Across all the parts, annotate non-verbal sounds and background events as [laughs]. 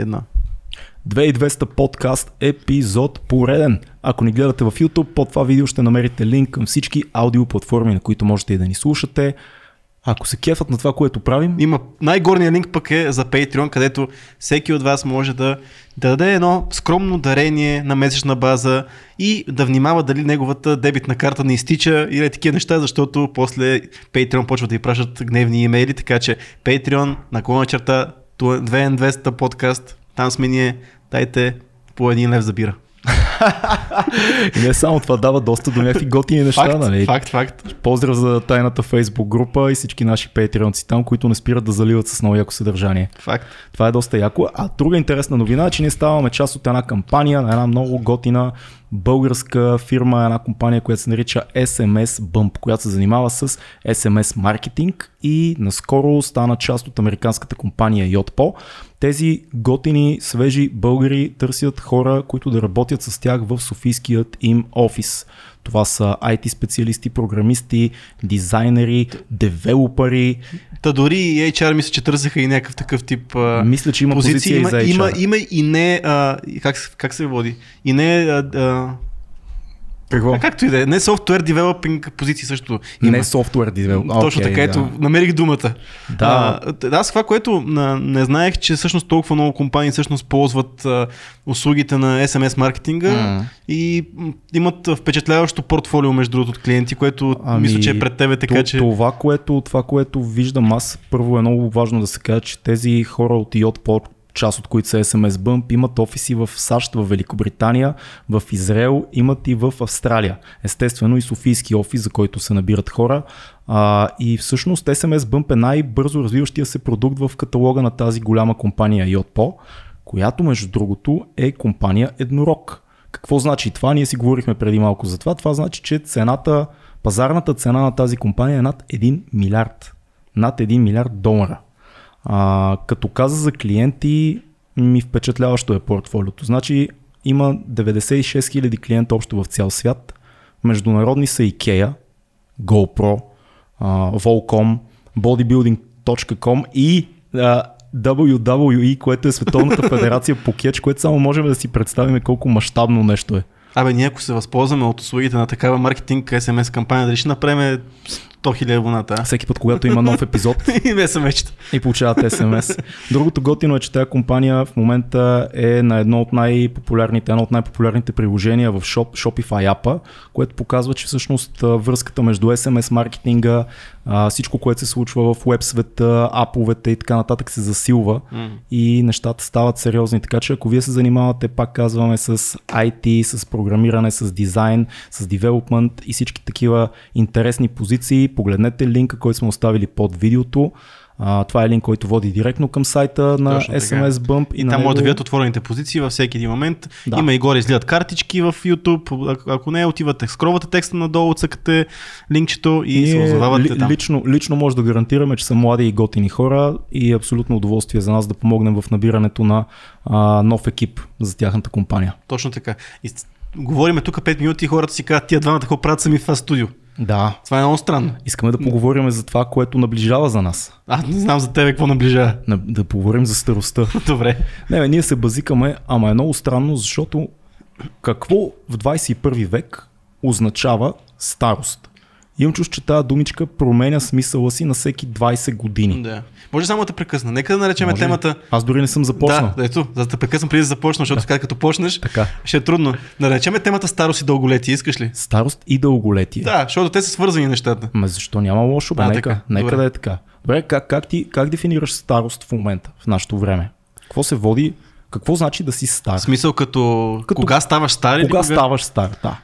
Една. 2200 подкаст епизод пореден. Ако ни гледате в YouTube, под това видео ще намерите линк към всички аудиоплатформи, на които можете и да ни слушате. Ако се кефат на това, което правим, Има най-горният линк пък е за Patreon, където всеки от вас може да, да даде едно скромно дарение на месечна база и да внимава дали неговата дебитна карта не изтича или такива неща, защото после Patreon почва да й пращат гневни имейли, така че Patreon, наклона черта, 2N200 подкаст, там сме ние, дайте по един лев за бира. [laughs] и не само това дава доста до някакви готини неща, Факт, нали? факт, факт. Поздрав за тайната Facebook група и всички наши патреонци там, които не спират да заливат с много яко съдържание. Факт. Това е доста яко. А друга интересна новина е, че ние ставаме част от една кампания на една много готина българска фирма, една компания, която се нарича SMS Bump, която се занимава с SMS маркетинг и наскоро стана част от американската компания Yotpo. Тези готини, свежи българи търсят хора, които да работят с тях в Софийският им офис. Това са IT специалисти, програмисти, дизайнери, девелопери. Та дори и HR мисля, че търсеха и някакъв такъв тип а, Мисля, че има позиции. позиция и Има, за HR. има, има и не... А, как, как се води? И не... А, а, Какво? а, както и да е. Не софтуер девелопинг позиции също има. Не софтуер девелопер. Точно така, ето, намерих думата. Да. А, аз това, което а, не знаех, че всъщност толкова много компании всъщност ползват а, услугите на SMS маркетинга М. и имат впечатляващо портфолио между другото от клиенти, което Ами, мисля, че е пред тебе, така че... Това което, това, което виждам аз, първо е много важно да се каже, че тези хора от Yotpo, част от които са SMS Bump, имат офиси в САЩ, в Великобритания, в Израел, имат и в Австралия. Естествено и Софийски офис, за който се набират хора. А, и всъщност SMS Bump е най-бързо развиващия се продукт в каталога на тази голяма компания Yotpo, която между другото е компания еднорог. Какво значи това? Ние си говорихме преди малко за това. Това значи, че цената, пазарната цена на тази компания е над 1 милиард. Над 1 милиард долара. А, като каза за клиенти, ми впечатляващо е портфолиото. Значи има 96 000 клиента общо в цял свят. Международни са IKEA, GoPro, а, Volcom, bodybuilding.com и а, WWE, което е Световната [laughs] федерация по кетч, което само можем да си представим колко мащабно нещо е. Абе, ние ако се възползваме от услугите на такава маркетинг SMS кампания, дали ще направим 100 000 абоната? Всеки път, когато има нов епизод [laughs] И вече. и получават СМС. Другото готино е, че тази компания в момента е на едно от най-популярните, едно от най-популярните приложения в Shop, Shopify апа, което показва, че всъщност връзката между SMS маркетинга, всичко, което се случва в веб света, аповете и така нататък се засилва М. и нещата стават сериозни. Така че ако вие се занимавате, пак казваме, с IT, с програмиране, с дизайн, с девелопмент и всички такива интересни позиции, погледнете линка, който сме оставили под видеото. А, това е линк, който води директно към сайта на Точно така. SMS Bump. И на там може да него- видят отворените позиции във всеки един момент. Да. Има и горе излизат картички в YouTube. Ако- Ако не, отивате, скровате текста надолу, цъкате линкчето и се Ние озовавате там. лично, лично може да гарантираме, че са млади и готини хора и е абсолютно удоволствие за нас да помогнем в набирането на а, нов екип за тяхната компания. Точно така. И говориме тук 5 минути и хората си казват, тия двамата какво правят сами в това студио. Да. Това е много странно. Искаме да поговорим за това, което наближава за нас. Аз не знам за тебе какво наближава. На- Да поговорим за старостта. [laughs] Добре. Не, бе, ние се базикаме, ама е много странно, защото какво в 21 век означава старост? Имам чувство, че тази думичка променя смисъла си на всеки 20 години. Да. Може само да те прекъсна. Нека да наречем Може темата. Аз дори не съм започнал. Да, ето, за да те прекъсвам преди да започна, защото така като почнеш, Така. ще е трудно. Да наречем темата старост и дълголетие. Искаш ли? Старост и дълголетие. Да, защото те са свързани нещата. Ма защо няма лошо, бе? А, нека, така. нека Добре. да е така. Добре, как, как, ти, как дефинираш старост в момента, в нашето време? Какво се води, какво значи да си стар? В смисъл като, Като- кога ставаш стар или Кога ставаш стар? Да.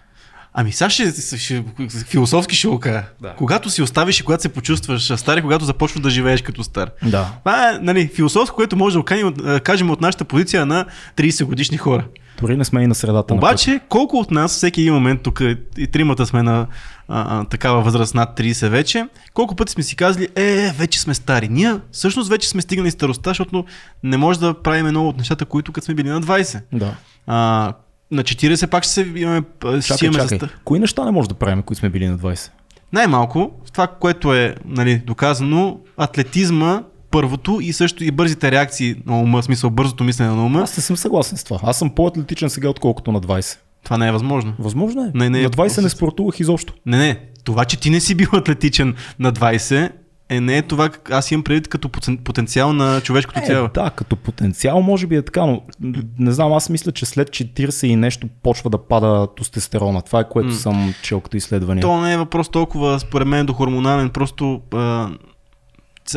Ами сега ще, ще, философски ще кажа. Да. Когато си оставиш и когато се почувстваш стар и когато започваш да живееш като стар. Да. Това е нали, философско, което може да го кажем, от- кажем от нашата позиция на 30 годишни хора. Дори не сме и на средата на Обаче, колко от нас, всеки един момент, тук и тримата сме на а, а, такава възраст над 30 вече, колко пъти сме си казали, е, вече сме стари. Ние всъщност вече сме стигнали старостта, защото не може да правим много от нещата, които като сме били на 20. път. Да. А, на 40 пак ще се имаме, ще си Чакай, имаме чакай. за ста- Кои неща не може да правим, които сме били на 20? Най-малко, това, което е нали, доказано, атлетизма първото и също и бързите реакции на ума, в смисъл бързото мислене на ума. Аз не съм съгласен с това. Аз съм по-атлетичен сега, отколкото на 20. Това не е възможно. Възможно е. Не, не е на 20 не спортувах изобщо. Не, не. Това, че ти не си бил атлетичен на 20, е не е това, аз имам предвид като потен- потенциал на човешкото Е, тяло. да, като потенциал може би е така, но не знам, аз мисля, че след 40 и нещо почва да пада тестостерона. Това е което М. съм чел като изследвания. То не е въпрос толкова, според мен, до хормонален, просто а,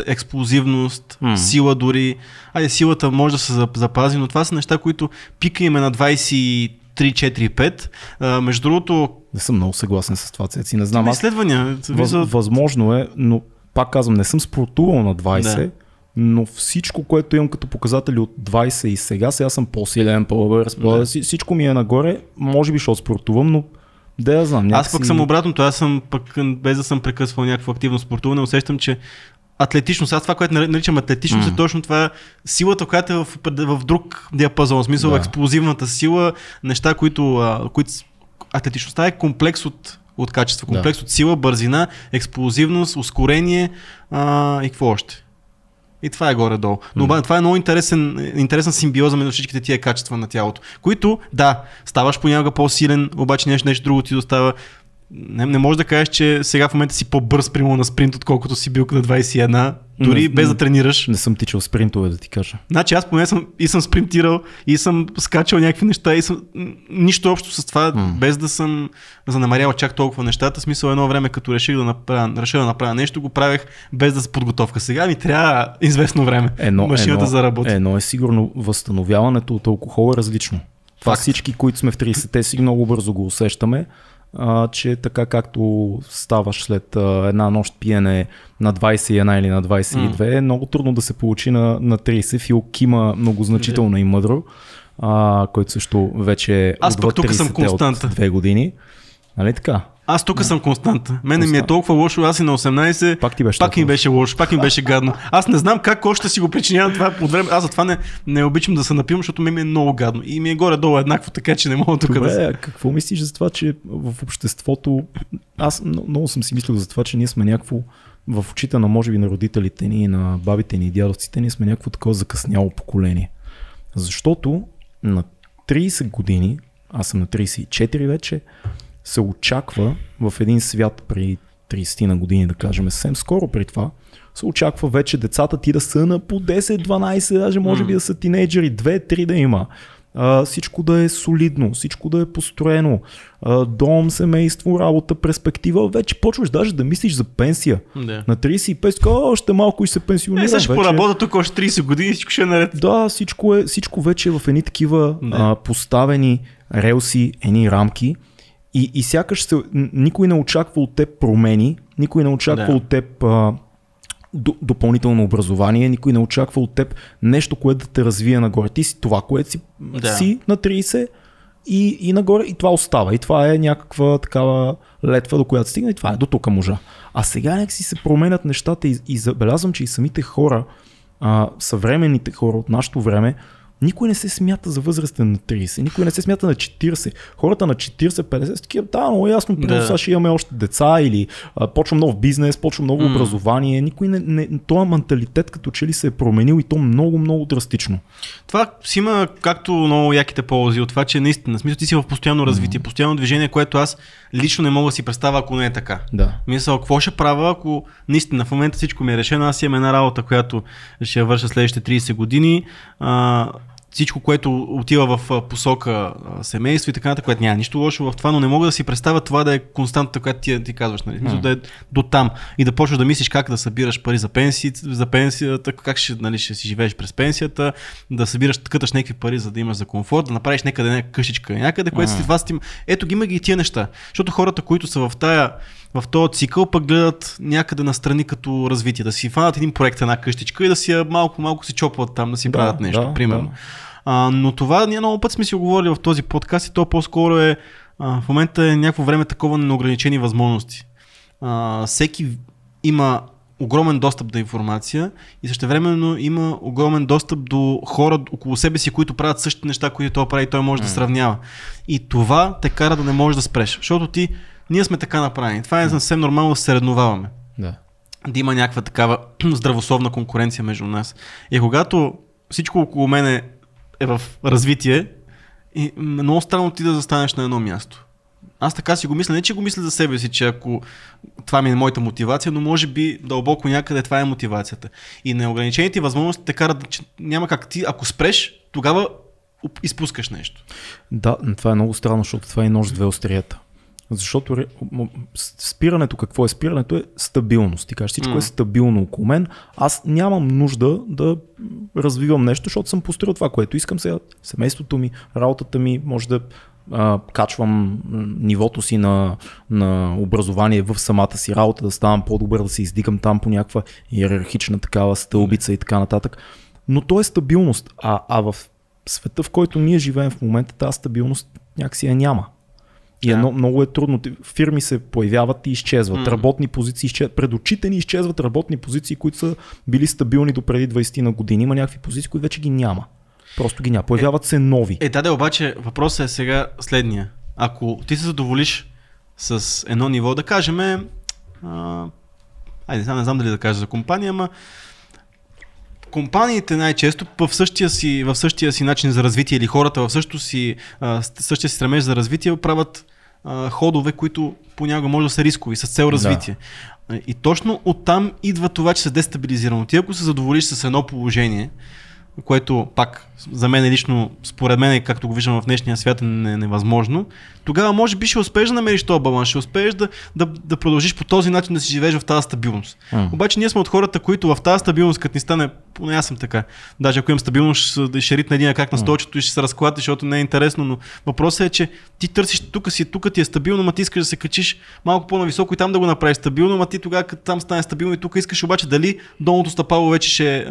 експлозивност, М. сила дори. Айде, силата може да се зап- запази, но това са неща, които пика им е на 23, 4, 5. А, между другото, Не съм много съгласен с това, Цеци. Не знам, аз изследвания. Въз... възможно е, но пак казвам, не съм спортувал на 20, Да. но всичко, което имам като показатели от 20 и сега, сега съм по-силен, по-бърз, по Да. всичко ми е нагоре, може би, защото спортувам, но да я знам. Аз пък съм обратното, аз съм пък без да съм прекъсвал някакво активно спортуване, усещам, че атлетичност, аз това, което нар- наричам атлетичност, М. е точно това силата, която е в, в друг диапазон, в смисъл Да. експлозивната сила, неща, които, а, които атлетичността е комплекс от, от качества, Да. комплекс от сила, бързина, експлозивност, ускорение а, и какво още. И това е горе-долу. Но mm. това е много интересен, интересна симбиоза между всичките тия качества на тялото, които, да, ставаш понякога по-силен, обаче нещо, нещо друго ти достава. Не, не можеш да кажеш, че сега в момента си по-бърз, примерно на спринт, отколкото си бил на 21, дори Не, без да тренираш. Не съм тичал спринтове, да ти кажа. Значи аз поне съм и съм спринтирал, и съм скачал някакви неща, и съм нищо общо с това, М. без да съм занамарял чак толкова нещата. Смисъл едно време, като реших да направя, реша да направя нещо, го правех без да с подготовка. Сега ми трябва известно време. Едно, машината едно, за работа. Едно е сигурно, възстановяването от алкохол е различно. Това Факт. всички, които сме в 30-те си много бързо го усещаме, а, че така както ставаш след а, една нощ пиене на 21 или на 22, е много трудно да се получи на, на 30. Фил Кима много значително и мъдро, а, който също вече е Аз пък тук съм 30-те константа. две години. Нали така? Аз тук съм константа. Мене ми е толкова лошо, аз и на 18. Пак ти беше Пак ми беше лошо, пак ми беше гадно. Аз не знам как още си го причинявам това от време. Аз затова не, не обичам да се напивам, защото ми е много гадно. И ми е горе-долу еднакво, така че не мога тук Добре, да се. какво мислиш за това, че в обществото... Аз много, много съм си мислил за това, че ние сме някакво в очите на може би на родителите ни, на бабите ни и дядовците, ние сме някакво такова закъсняло поколение. Защото на 30 години, аз съм на 34 вече, се очаква в един свят при 30 на години, да кажем, съвсем скоро при това, се очаква вече децата ти да са на по 10, 12, даже може би да са тинейджери, 2, 3 да има. А, всичко да е солидно, всичко да е построено, а, дом, семейство, работа, перспектива. Вече почваш даже да мислиш за пенсия. Да. На 35 си още малко и се пенсионирам. Е, сега ще поработя тук още 30 години всичко ще е наред. Да, всичко, е, всичко вече е в едни такива Да. а, поставени релси, едни рамки и, и сякаш се, никой не очаква от теб промени, никой не очаква Да. от теб а, до, допълнително образование, никой не очаква от теб нещо, което да те развие нагоре. Ти си това, което си, Да. си на 30 и, и нагоре и това остава. И това е някаква такава летва, до която стигна и това е до тук можа. А сега някакси се променят нещата и, и забелязвам, че и самите хора, а, съвременните хора от нашето време, никой не се смята за възрастен на 30, никой не се смята на 40. Хората на 40-50 са такива, да, много ясно, Да. сега ще имаме още деца или а, почвам нов бизнес, почвам ново М. образование. Никой не, не, този менталитет като че ли се е променил и то много, много драстично. Това си има както много яките ползи от това, че наистина, смисъл ти си в постоянно развитие, постоянно движение, което аз лично не мога да си представя, ако не е така. Да. Мисля, какво ще правя, ако наистина в момента всичко ми е решено, аз имам една работа, която ще я върша следващите 30 години, а, всичко, което отива в посока семейство и така нататък, което няма нищо лошо в това, но не мога да си представя това да е константата, която ти, ти казваш, нали? Мисля, М. да е до там и да почваш да мислиш как да събираш пари за, пенсии, за пенсията, как ще, нали, ще си живееш през пенсията, да събираш, къташ някакви пари, за да имаш за комфорт, да направиш някъде някаква къщичка някъде, което след това стим... Ето ги има ги и тия неща. Защото хората, които са в тая в този цикъл пък гледат някъде настрани като развитие, да си фанат един проект, една къщичка и да си малко-малко си чопват там, да си Да, правят нещо, да, примерно. да. А, но това ние много път сме си оговорили в този подкаст и то по-скоро е а, в момента е някакво време такова неограничени възможности. А, всеки има огромен достъп до информация и същевременно има огромен достъп до хора около себе си, които правят същите неща, които той прави и той може да сравнява. И това те кара да не можеш да спреш, защото ти, ние сме така направени. Това е съвсем нормално да се съревноваваме. Да. да има някаква такава [clears throat] здравословна конкуренция между нас. И когато всичко около мене е в развитие, и много странно ти да застанеш на едно място. Аз така си го мисля, не че го мисля за себе си, че ако това ми е моята мотивация, но може би дълбоко някъде това е мотивацията. И неограничените възможности те карат, че няма как ти, ако спреш, тогава изпускаш нещо. Да, това е много странно, защото това е нож с две острията. Защото спирането, какво е спирането е стабилност. Ти кажеш, всичко mm. е стабилно около мен. Аз нямам нужда да развивам нещо, защото съм построил това, което искам сега. Семейството ми, работата ми, може да а, качвам нивото си на, на образование в самата си работа, да ставам по-добър, да се издигам там по някаква иерархична такава стълбица и така нататък. Но то е стабилност. А, а в света, в който ние живеем в момента, тази стабилност някакси я няма. И едно, много е трудно. Фирми се появяват и изчезват. Mm. Работни позиции изчезват. Пред очите ни изчезват работни позиции, които са били стабилни до преди 20 на години. Има някакви позиции, които вече ги няма. Просто ги няма. Появяват се нови. Е, да, да, обаче въпросът е сега следния. Ако ти се задоволиш с едно ниво, да кажем, а, айде, не знам дали да кажа за компания, ама компаниите най-често в същия, си, в същия си начин за развитие или хората в същото си, същия си стремеж за развитие правят а, ходове, които понякога може да са рискови, с цел развитие. Да. И точно оттам идва това, че се дестабилизирано. Ти ако се задоволиш с едно положение, което пак за мен лично, според мен, както го виждам в днешния свят, е невъзможно, тогава може би ще успееш да намериш този баланс, ще успееш да, да, да продължиш по този начин да си живееш в тази стабилност. Mm. Обаче ние сме от хората, които в тази стабилност, като ни стане, поне аз съм така, даже ако имам стабилност, ще ще ритна един как на столчето и ще се разклати, защото не е интересно, но въпросът е, че ти търсиш тук си, тук ти е стабилно, ма ти искаш да се качиш малко по-нависоко и там да го направиш стабилно, ма ти тогава като там стане стабилно и тук искаш обаче дали долното стъпало вече ще,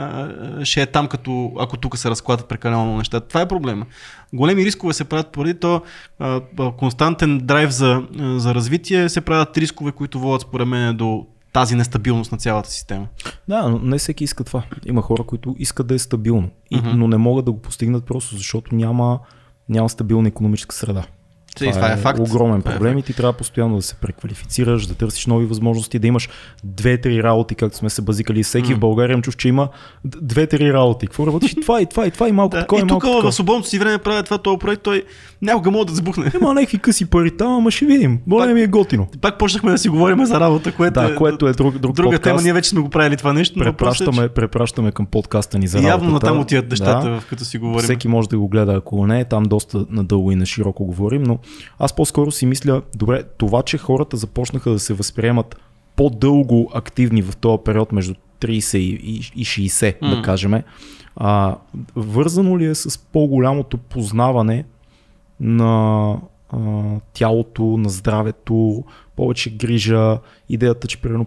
ще е там, като ако тук се разклатят прекалено много неща. Това е проблема. Големи рискове се правят поради то а, константен драйв за, за развитие, се правят рискове, които водят според мен до тази нестабилност на цялата система. Да, но не всеки иска това. Има хора, които искат да е стабилно, и, uh-huh. но не могат да го постигнат просто защото няма, няма стабилна економическа среда. Това, това е, е факт. огромен е проблем и ти трябва постоянно да се преквалифицираш, да търсиш нови възможности, да имаш две-три работи, както сме се базикали. Всеки mm. в България чуш, че има две-три работи. Какво работиш? [laughs] това и това и това и малко да. такова. И тук в свободното си време правя това този проект, той някога може да сбухне. Има някакви къси пари там, ама ще видим. Боля ми е готино. Пак почнахме да си говорим за работа, което, да, е, което е друг, друг друга подкаст. тема. Ние вече сме го правили това нещо. Препращаме, е, че... препращаме към подкаста ни за работа. Явно на там отиват нещата, да. като си говорим. Всеки може да го гледа, ако не, там доста надълго и на широко говорим, но аз по-скоро по-скоро си мисля, добре, това, че хората започнаха да се възприемат по-дълго активни в този период между 30 и 60, mm. да кажем, а, вързано ли е с по-голямото познаване на а, тялото, на здравето, повече грижа, идеята, че примерно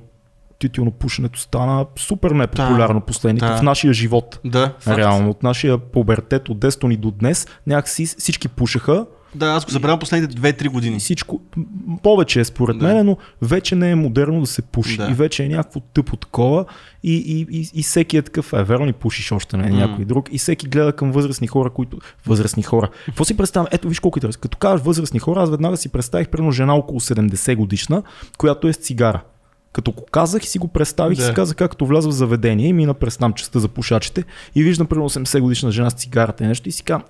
тютюно пушенето стана супер непопулярно да, последните да. в нашия живот. Да, Реално, от нашия пубертет от детството ни до днес, някакси всички пушеха, да, аз го забравям последните 2-3 години. Всичко, повече е според да. мен, но вече не е модерно да се пуши. Да. И вече е някакво тъпо такова. И, и, и, и всеки е такъв, е, верно ли пушиш още не е някой друг. И всеки гледа към възрастни хора, които. Възрастни хора. Какво си представям? Ето виж колко е интересно. Като кажеш възрастни хора, аз веднага си представих примерно жена около 70 годишна, която е с цигара. Като го казах и си го представих да. и си казах както вляза в заведение и мина през там частта за пушачите и виждам примерно 80 годишна жена с цигарата и нещо и си казвам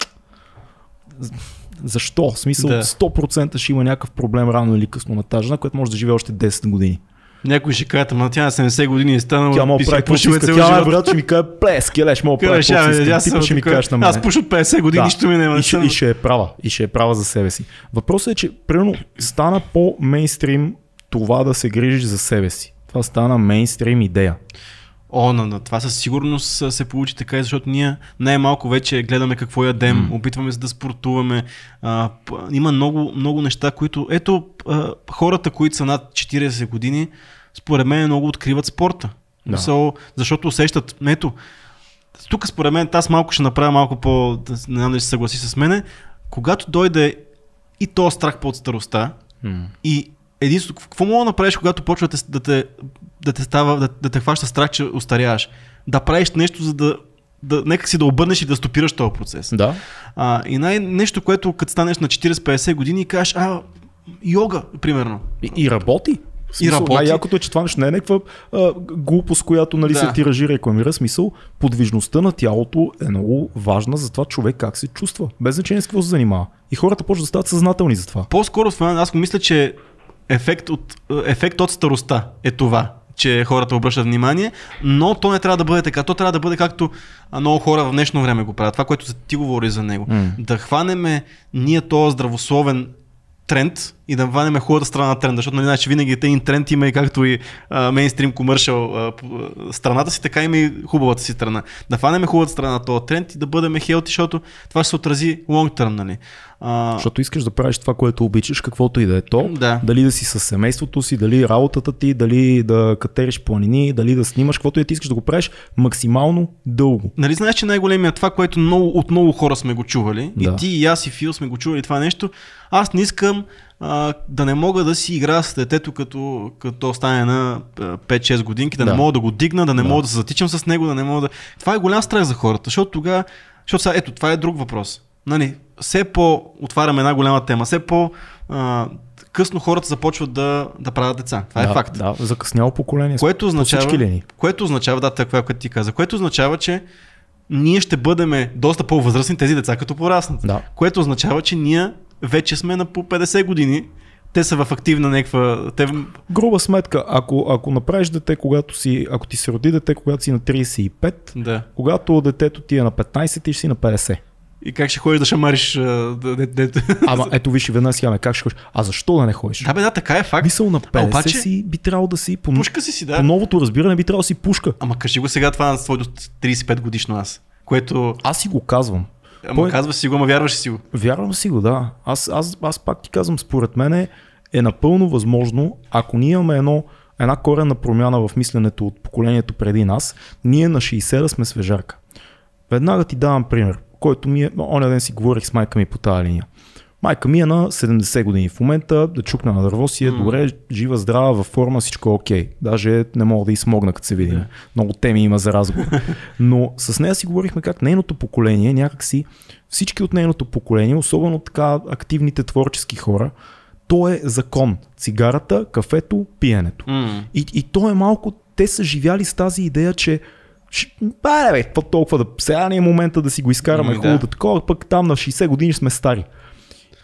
защо? В смисъл да. 100% ще има някакъв проблем рано или късно на тази жена, която може да живее още 10 години. Някой ще каже, ама тя на 70 години е станала. Тя мога прави пуши Тя най-вероятно ще ми каже, плес, келеш, мога прави Аз, аз ще ми кажеш на мен. Аз пуша от 50 години, да. нищо ми няма. И, ще, и ще е права. И ще е права за себе си. Въпросът е, че примерно стана по-мейнстрим това да се грижиш за себе си. Това стана мейнстрим идея. О, на, на това със сигурност се получи така, защото ние най-малко вече гледаме какво ядем, mm. опитваме се да спортуваме. А, има много, много неща, които... Ето, а, хората, които са над 40 години, според мен много откриват спорта. Да. So, защото усещат... Ето, тук според мен, аз малко ще направя малко по... Не знам дали се съгласи с мене. Когато дойде и то страх под староста, mm. и единството, какво мога да направиш, когато почва да те, да те, да те, става, да, да те хваща страх, че устаряваш? Да правиш нещо, за да, да нека си да обърнеш и да стопираш този процес. Да. А, и най- нещо, което като станеш на 40-50 години и кажеш, а, йога, примерно. И, и работи. В Смисъл, работи. Най-якото е, че това нещо не е някаква а, глупост, която нали, Да. се тиражи и рекламира. Смисъл, подвижността на тялото е много важна за това човек как се чувства. Без значение с какво се занимава. И хората почват да стават съзнателни за това. По-скоро според мен, аз мисля, че ефект от, ефект от старостта е това че хората обръщат внимание, но то не трябва да бъде така. То трябва да бъде както много хора в днешно време го правят. Това, което ти говори за него. М. Да хванеме ние този здравословен тренд и да хванеме хубавата страна на тренда, защото нали, значи, винаги един тренд има и както и а, мейнстрим комършъл а, страната си, така има и хубавата си страна. Да хванеме хубавата страна на този тренд и да бъдем хелти, защото това ще се отрази long term, нали. А, Защото искаш да правиш това, което обичаш, каквото и да е то. Да. Дали да си с семейството си, дали работата ти, дали да катериш планини, дали да снимаш, каквото и ти искаш да го правиш максимално дълго. Нали знаеш, че най-големият това, което много, от много хора сме го чували, Да. и ти, и аз, и Фил сме го чували това нещо, аз не искам а, да не мога да си играя с детето, като, като стане на а, 5-6 годинки, да, Да. не мога да го дигна, да не Да. мога да се затичам с него, да не мога да... Това е голям страх за хората, защото тогава... Защото сега, ето, това е друг въпрос. Нали, все по... Отваряме една голяма тема, все по... А, късно хората започват да, да правят деца. Това да, е факт. Да, закъсняло поколение. Което означава, което означава, да, това, което ти каза, което означава, че ние ще бъдем доста по-възрастни тези деца, като пораснат. Да. Което означава, че ние вече сме на по 50 години. Те са в активна някаква... Те... Груба сметка, ако, ако направиш дете, когато си, ако ти се роди дете, когато си на 35, Да. когато детето ти е на 15, ти ще си на 50. И как ще ходиш да шамариш... а, Да, да, да, Ама ето виж и веднъж сега ме как ще ходиш. А защо да не ходиш? да, бе, да, така е факт. Мисъл на 50 обаче- си би трябвало да си по, Пушка си си, по да. новото разбиране би трябвало да си пушка. Ама кажи го сега това на своето 35 годишно аз. Което... Аз си го казвам. Ама Кой- казваш си го, ама вярваш си го. Вярвам си го, да. Аз, аз, аз пак ти казвам, според мен е, е напълно възможно, ако ние имаме едно, една коренна промяна в мисленето от поколението преди нас, ние на 60 да сме свежарка. Веднага ти давам пример, който ми е, оня ден си говорих с майка ми по тази линия. Майка ми е на 70 години. В момента да чукна на дърво си е добре, жива, здрава, във форма, всичко е окей. Даже не мога да измогна, като се видим. Много теми има за разговор. [laughs] Но с нея си говорихме как нейното поколение, някакси всички от нейното поколение, особено така активните творчески хора, то е закон. Цигарата, кафето, пиенето. М. И, и то е малко, те са живяли с тази идея, че Ш- Бе, какво толкова да... Сега не е момента да си го изкараме Ами, хубаво да такова, пък там на 60 години сме стари.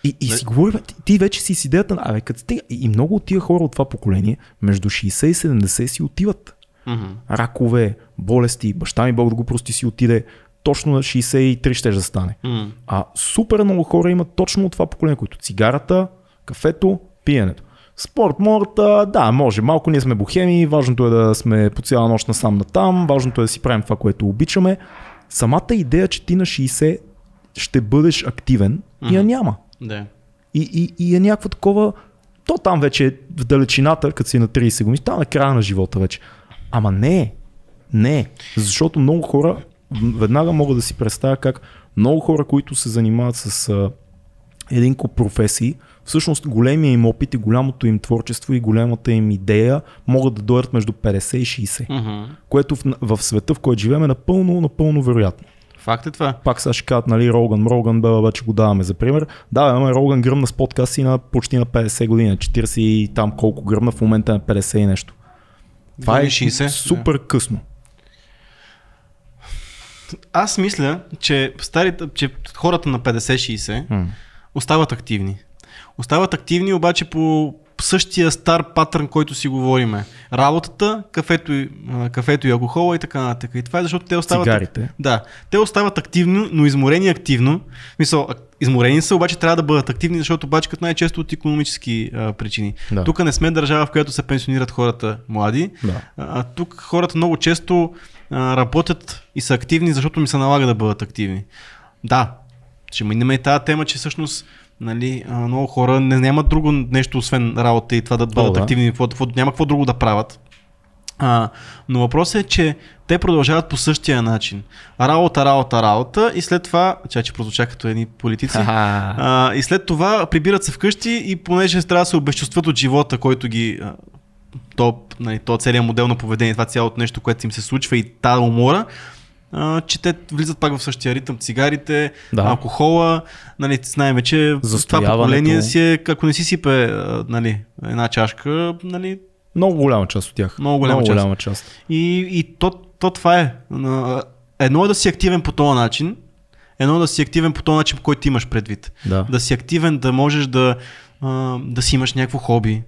И, и Не. си говорим, ти, ти вече си с идеята, на- абе, като стига, и много от тия хора от това поколение, между 60 и 70 си отиват. Мгм. Ракове, болести, баща ми Бог да го прости си отиде, точно на 63 ще да стане. М. А супер много хора имат точно от това поколение, които цигарата, кафето, пиенето. Спорт мората, да, може. Малко ние сме бухеми, важното е да сме по цяла нощ насам на там, важното е да си правим това, което обичаме. Самата идея, че ти на 60 ще бъдеш активен, я няма. Да. И, и, и е някакво такова, то там вече е в далечината, като си на 30 години, там е края на живота вече. Ама не е. Не е. Защото много хора, веднага мога да си представя как много хора, които се занимават с а, един куп професии, всъщност големия им опит и голямото им творчество и голямата им идея могат да дойдат между 50 и 60. Мгм. Което в, в света, в който живеем е напълно, напълно вероятно. Факт е това. Пак сега ще кажат, нали, Роган, Роган, бе, вече го даваме за пример. Да, ама Роган гръмна с подкаст си на почти на 50 години, на 40 и там колко гръмна, в момента е на 50 и нещо. Това е 60, супер късно. Аз мисля, че, старите, че хората на 50-60 М. остават активни. Остават активни обаче по същия стар патърн, който си говориме. Работата, кафето и, кафето и алкохола и така нататък. И това е защото те остават... Цигарите. Да, те остават активно, но изморени активно. Мисъл, изморени са, обаче трябва да бъдат активни, защото обаче най-често от економически а, причини. Да. Тук не сме държава, в която се пенсионират хората млади. Да. А, тук хората много често а, работят и са активни, защото ми се налага да бъдат активни. Да, ще минем и тази тема, че всъщност нали, много хора не нямат друго нещо, освен работа и това да бъдат да. активни, какво, какво, няма какво друго да правят. А, но въпросът е, че те продължават по същия начин. Работа, работа, работа и след това, чай, че прозвуча като едни политици, а, и след това прибират се вкъщи и понеже трябва да се обезчувстват от живота, който ги то, нали, то целият модел на поведение, това цялото нещо, което им се случва и тази умора, а, че те влизат пак в същия ритъм. Цигарите, Да. алкохола, нали, знаем, че това поколение си е, ако не си сипе нали, една чашка, нали, Много голяма част от тях. Много голяма част. голяма част. И, и то, то това е. Едно е да си активен по този начин, едно е да си активен по този начин, по който имаш предвид. Да. Да си активен, да можеш да, да си имаш някакво хоби,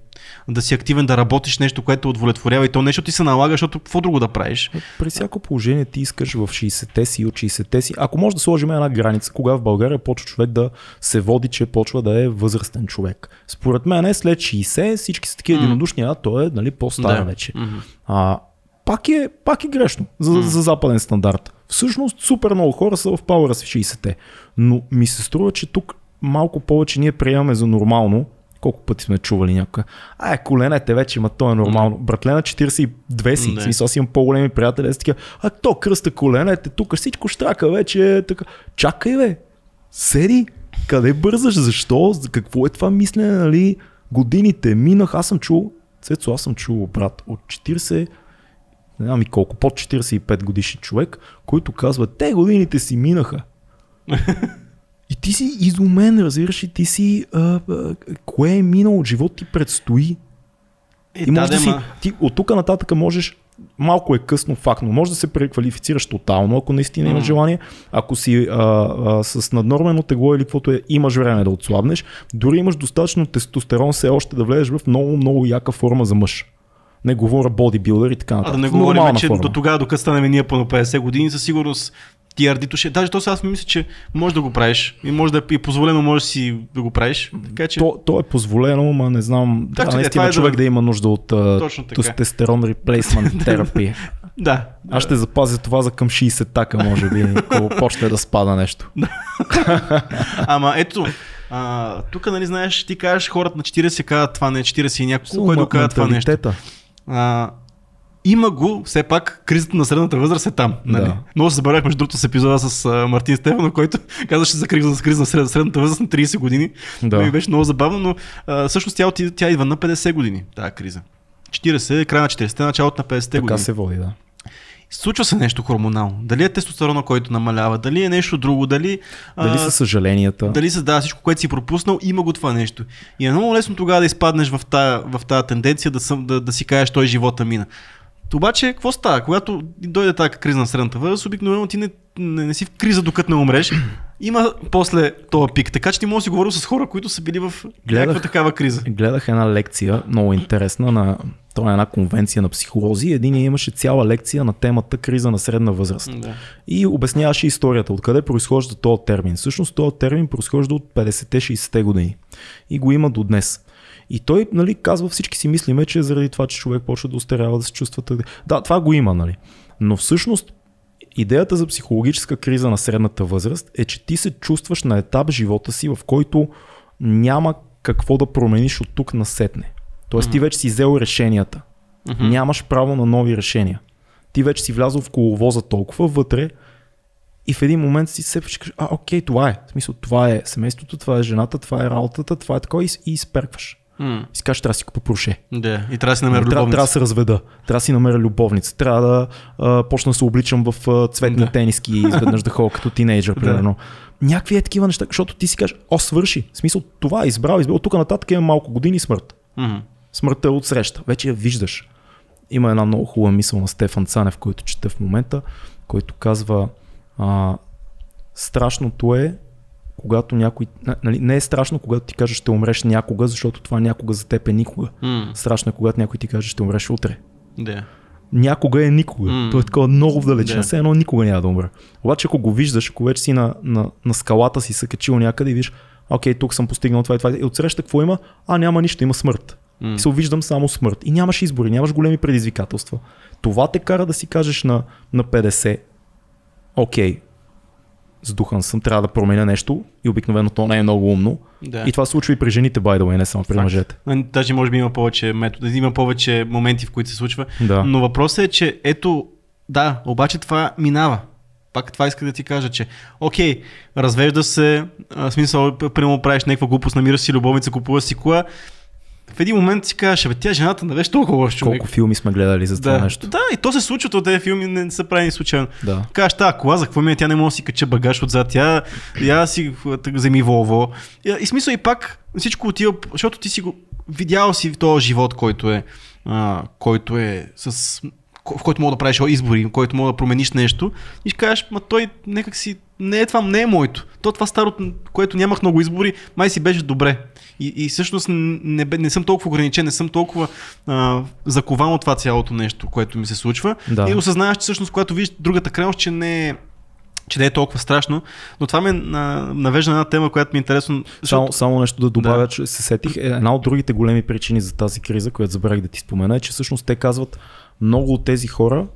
да си активен, да работиш нещо, което удовлетворява и то нещо ти се налага, защото какво друго да правиш? Е, При всяко положение ти искаш в 60-те си и от 60-те си. Ако може да сложим една граница, кога в България почва човек да се води, че почва да е възрастен човек. Според мен е след 60 всички са такива М. единодушни, а той е нали, по-стар Да. вече. Мгм. А, пак, е, пак е грешно за, за западен стандарт. Всъщност супер много хора са в пауъра си в 60-те. Но ми се струва, че тук малко повече ние приемаме за нормално, колко пъти сме чували някога. Ай, коленете вече, ма то е нормално. Братле на 42 си, в смисъл аз имам по-големи приятели, са такива, а то кръста коленете, тук всичко штрака вече е така. Чакай бе, седи, къде бързаш, защо, за какво е това мислене, нали? Годините минах, аз съм чул, Цецо, аз съм чул, брат, от 40, не знам и колко, под 45 годишен човек, който казва, те годините си минаха. [laughs] И ти си изумен, разбираш, и ти си, а, а, кое е минало, живот ти предстои. Е, И може да, да, си, ти от тук нататък можеш, малко е късно факт, но може да се преквалифицираш тотално, ако наистина имаш желание. Ако си а, а, с наднормено тегло или каквото е, имаш време да отслабнеш, дори имаш достатъчно тестостерон все още да влезеш в много, много яка форма за мъж. Не говоря бодибилдър и така А нататък. да не говорим, че форма. до тогава, докато станем ние по на 50 години, със сигурност ти ардито ще... Даже то сега аз мисля, че може да го правиш и може да е и позволено, може си да го правиш. Така че... То, то е позволено, ма не знам. Так, Да, наистина е човек да- да... има нужда от тестостерон реплейсмент [laughs] терапия. Да. Аз ще запазя това за към 60 така, може би, ако [laughs] почне да спада нещо. [laughs] Ама ето, а, тук, нали, знаеш, ти кажеш, хората на 40 казват това не е 40 и няколко, който казва това нещо. А, има го, все пак, кризата на средната възраст е там. Нали? Да. Много се забравях между другото с епизода с а, Мартин Стефанов, който [laughs] казваше за криза, за криза на сред- средната възраст на 30 години. Да. Ми беше много забавно, но а, всъщност тя, отиде- тя идва на 50 години, тази криза. 40, края на 40, началото на 50 Така години. се води, да. Случва се нещо хормонално. Дали е тестостерона, който намалява, дали е нещо друго, дали... Дали са съжаленията? дали се да, всичко, което си пропуснал, има го това нещо. И е много лесно тогава да изпаднеш в тая, в тая тенденция да, съм, да, да си кажеш, той живота мина. Обаче, какво става? Когато дойде тази криза на средната възраст, обикновено ти не, не, не си в криза докато не умреш. Има после този пик. Така че ти можеш да си говорил с хора, които са били в Гледах. някаква такава криза. Гледах една лекция, много интересна, на това е една конвенция на психолози. Един имаше цяла лекция на темата криза на средна възраст. Да. И обясняваше историята, откъде произхожда този термин. Всъщност този термин произхожда от 50-60-те години. И го има до днес. И той нали, казва, всички си мислиме, че заради това, че човек почва да устарява, да се чувства тъде. Да, това го има, нали. Но всъщност идеята за психологическа криза на средната възраст е, че ти се чувстваш на етап живота си, в който няма какво да промениш от тук насетне. Тоест ти вече си взел решенията. Нямаш право на нови решения. Ти вече си влязъл в коловоза толкова вътре и в един момент си се кажеш, а, окей, това е. В смисъл, това е семейството, това е жената, това е работата, това е такова и, и изперкваш. М, И си кажеш, трябва да си купа пруше. Да. И трябва да си намеря Трябва, трябва да любовница. се разведа, трябва да си намеря любовница, трябва да а, почна да се обличам в а, цветни Да. тениски и изведнъж да ходя като тинейджър, примерно. Някакви е такива неща, защото ти си кажеш, о, свърши. В смисъл, това е избрал, избрал. Тук нататък има малко години смърт. Мгм. Смъртта е от среща. Вече я виждаш. Има една много хубава мисъл на Стефан Цанев, който чета в момента, който казва а, страшното е когато някой... Нали, не е страшно, когато ти кажеш ще умреш някога, защото това някога за теб е никога. М, Страшно е, когато някой ти каже ще умреш утре. Да. Някога е никога. Mm. То е такова много. Да. Все едно никога няма да умра. Обаче ако го виждаш, ако вече си на, на, на скалата си се качил някъде и виж, окей, тук съм постигнал това и това. И отсреща какво има? А, няма нищо, има смърт. М. И се виждам само смърт. И нямаш избори, нямаш големи предизвикателства. Това те кара да си кажеш на, на 50, окей, сдухан съм, трябва да променя нещо и обикновено то не е много умно. Да. И това се случва и при жените, by the way, не само при Факт. мъжете. Даже може би има повече методи, има повече моменти, в които се случва. Да. Но въпросът е, че ето, да, обаче това минава. Пак това иска да ти кажа, че окей, развежда се, а, смисъл, п- примерно правиш някаква глупост, намираш си любовница, купуваш си кола. В един момент си кажеш, бе, тя жената не беше толкова лош човек. Колко филми сме гледали за това да, нещо. да, и то се случва, от тези филми не са правени случайно. Да. Кажеш, тази кола, за какво ми е, тя не може да си кача багаж отзад, тя, я си вземи Волво. И, и смисъл и пак всичко отива, защото ти си го видял си този живот, който е. а, който е с в който мога да правиш избори, в който мога да промениш нещо и ще кажеш, ма той някак си не е това, не е моето. То това старото, което нямах много избори, май си беше добре. И, и всъщност не, не съм толкова ограничен, не съм толкова а, закован от това цялото нещо, което ми се случва. Да. И осъзнаваш, че всъщност, когато видиш другата крайност, че не е че не е толкова страшно, но това ме навежда на една тема, която ми е интересно. Защото... Само, само нещо да добавя, да. че се сетих. Е, една от другите големи причини за тази криза, която забравих да ти спомена, е, че всъщност те казват, много от тези хора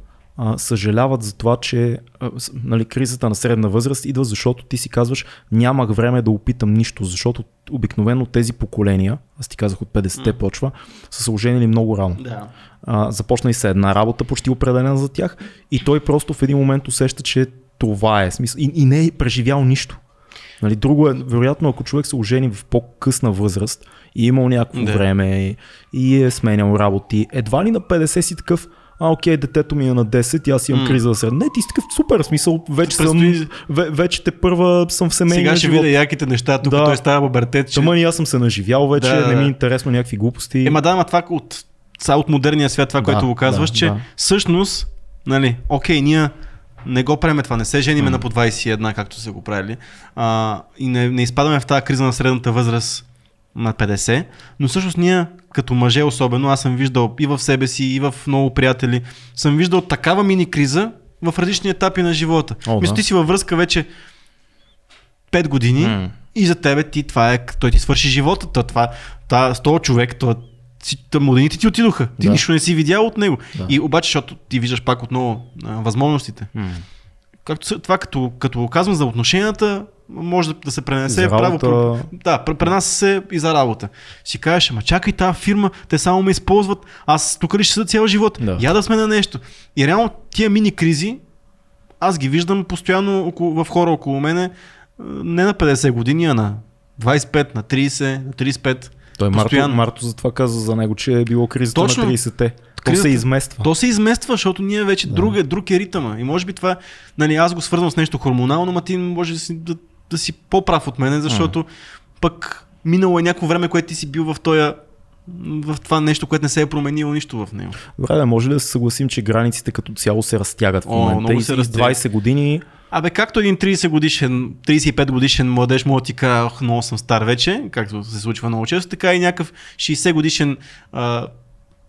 а, съжаляват за това, че а, нали, кризата на средна възраст идва, защото ти си казваш, нямах време да опитам нищо, защото обикновено тези поколения, аз ти казах от 50-те mm. почва, са се оженили много рано. Да. А, започна и се една работа почти определена за тях и той просто в един момент усеща, че това е смисъл и, и не е преживял нищо. Нали, друго е, вероятно, ако човек се ожени в по-късна възраст и е имал някакво да. време и, и е сменял работи, едва ли на 50 си такъв, а окей, детето ми е на 10 и аз имам mm. криза за сред. Не, ти си такъв супер смисъл, вече Предстои... съм, вече те първа съм в семейния Сега ще видя яките неща, тук да. той става бабертет. Че... Тъма и аз съм се наживял вече, да, не ми е интересно някакви глупости. Ема да, ама това от, от модерния свят, това, да, което го казваш, да, че да. всъщност, нали, окей, ние не го преме това, не се жениме mm. на по 21, както са го правили. А, и не, не изпадаме в тази криза на средната възраст на 50, но всъщност ние като мъже особено, аз съм виждал и в себе си, и в много приятели, съм виждал такава мини криза в различни етапи на живота. О, Мисля, ти си във връзка вече 5 години mm. и за тебе ти това е, той ти свърши живота, това, това, с този човек, това, младените ти отидоха. Ти да. нищо не си видял от него. Да. И обаче, защото ти виждаш пак отново а, възможностите. Mm. Както, това като, като казвам за отношенията, може да се пренесе право. Да, пренася се и за работа. Си кажеш, ама чакай тази фирма, те само ме използват, аз тук ли ще седа цял живот? Да. Я да сме на нещо. И реално тия мини кризи, аз ги виждам постоянно около, в хора около мене, не на 50 години, а на 25, на 30, на 35. Той Марто, Марто затова каза за него, че е било кризата Точно, на 30-те. То се измества. То се измества, защото ние вече да. друг, е, друг е ритъма. И може би това, нали, аз го свързвам с нещо хормонално, но ти може да си, да, да си по-прав от мене, защото пък минало е някакво време, което ти си бил в този в това нещо, което не се е променило нищо в него. Добре, да, може ли да се съгласим, че границите като цяло се разтягат в момента? О, и се 20 години Абе, както един 30 годишен, 35 годишен младеж да ти ох, много съм стар вече, както се случва много често, така и някакъв 60 годишен а,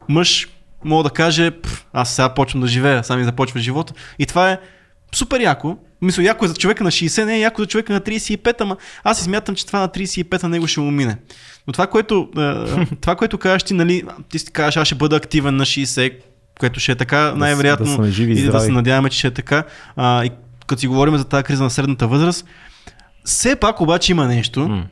мъж мога да каже, аз сега почвам да живея, сами започва живота. И това е супер яко. Мисля, яко е за човека на 60, не е яко за човека на 35, ама аз си смятам, че това на 35 на него ще му мине. Но това, което, [laughs] това, което кажеш ти, нали, ти си кажеш, аз ще бъда активен на 60, което ще е така, най-вероятно. Да, да живи и, да се надяваме, че ще е така. А, и като си говорим за тази криза на средната възраст, все пак обаче има нещо, mm.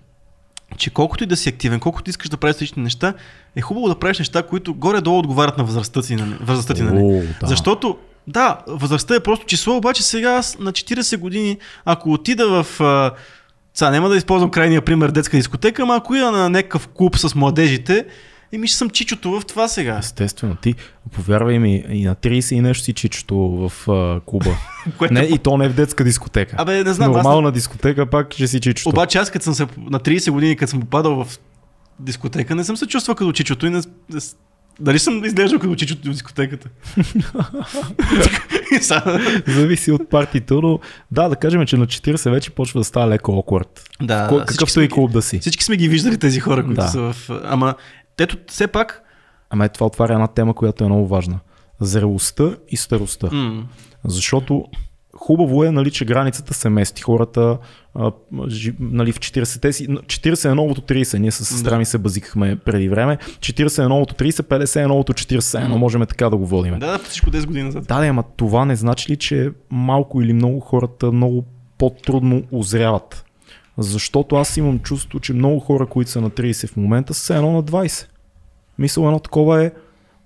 че колкото и да си активен, колкото искаш да правиш различни неща, е хубаво да правиш неща, които горе-долу отговарят на възрастта си. На, възрастта ти, нали? да. Защото да, възрастта е просто число, обаче сега аз на 40 години, ако отида в... Сега няма да използвам крайния пример детска дискотека, ама ако ида на някакъв клуб с младежите, и ми ще съм чичото в това сега. Естествено, ти повярвай ми, и на 30 и нещо си чичото в uh, клуба. [laughs] Което... Не, и то не е в детска дискотека. Абе, не знам. Нормална аз... дискотека пак ще си чичото. Обаче аз като съм се, на 30 години, като съм попадал в дискотека, не съм се чувствал като чичото и не, дали съм изглеждал като чичото в дискотеката? [laughs] Зависи от партито, но да, да кажем, че на 40 вече почва да става леко окорд. Да, какъвто и клуб да си. Всички сме ги виждали тези хора, които да. са в... Ама ето все пак... Ама е, това отваря една тема, която е много важна. Зрелостта и старостта. Mm. Защото хубаво е, нали, че границата се мести. Хората а, нали, в 40-те си, 40 е новото 30, ние с сестра ми се базикахме преди време, 40 е новото 30, 50 е новото 40, но можем така да го водим. Да, да, всичко 10 години назад. Да, да, ама това не значи ли, че малко или много хората много по-трудно озряват. Защото аз имам чувство, че много хора, които са на 30 в момента, са едно на 20. Мисля, едно такова е,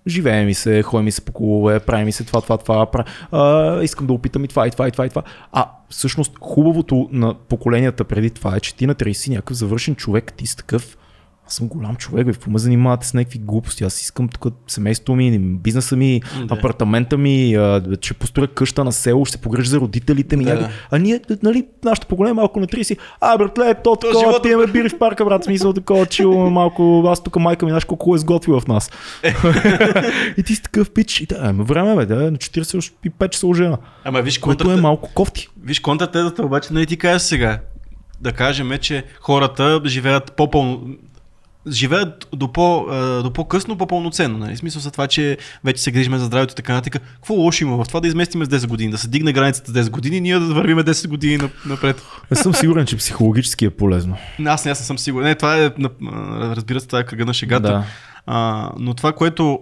живее ми се, ходи ми се по клубове, прави ми се това, това, това, прави, а, искам да опитам и това, и това, и това, и това. А всъщност хубавото на поколенията преди това е, че ти на 30 си някакъв завършен човек, ти си такъв, аз съм голям човек, бе, какво ме занимавате с някакви глупости? Аз искам тук семейството ми, бизнеса ми, Да. апартамента ми, ще построя къща на село, ще погрежа за родителите ми. Да. някак- А ние, нали, нашето поколение малко на 30, а братле, то такова, живота- пиеме бири в парка, брат, смисъл такова, чиламе малко, аз тук майка ми, знаеш колко е сготвила в нас. [laughs] и ти си такъв пич, и да, ме време, бе, да, на 45 се ожена. Ама виж Което е контрата, малко кофти. виж контратезата, обаче нали ти кажеш сега. Да кажем, че хората живеят по-пълно живеят до, по, до по-късно, по-пълноценно. Нали? Смисъл за това, че вече се грижиме за здравето и така нататък. Какво лошо има в това да изместиме с 10 години, да се дигне границата с 10 години, ние да вървиме 10 години нап- напред. Не съм сигурен, че психологически е полезно. Аз не, аз не съм сигурен. Не, това е, разбира се, това е кръга на шегата. Да. А, но това, което...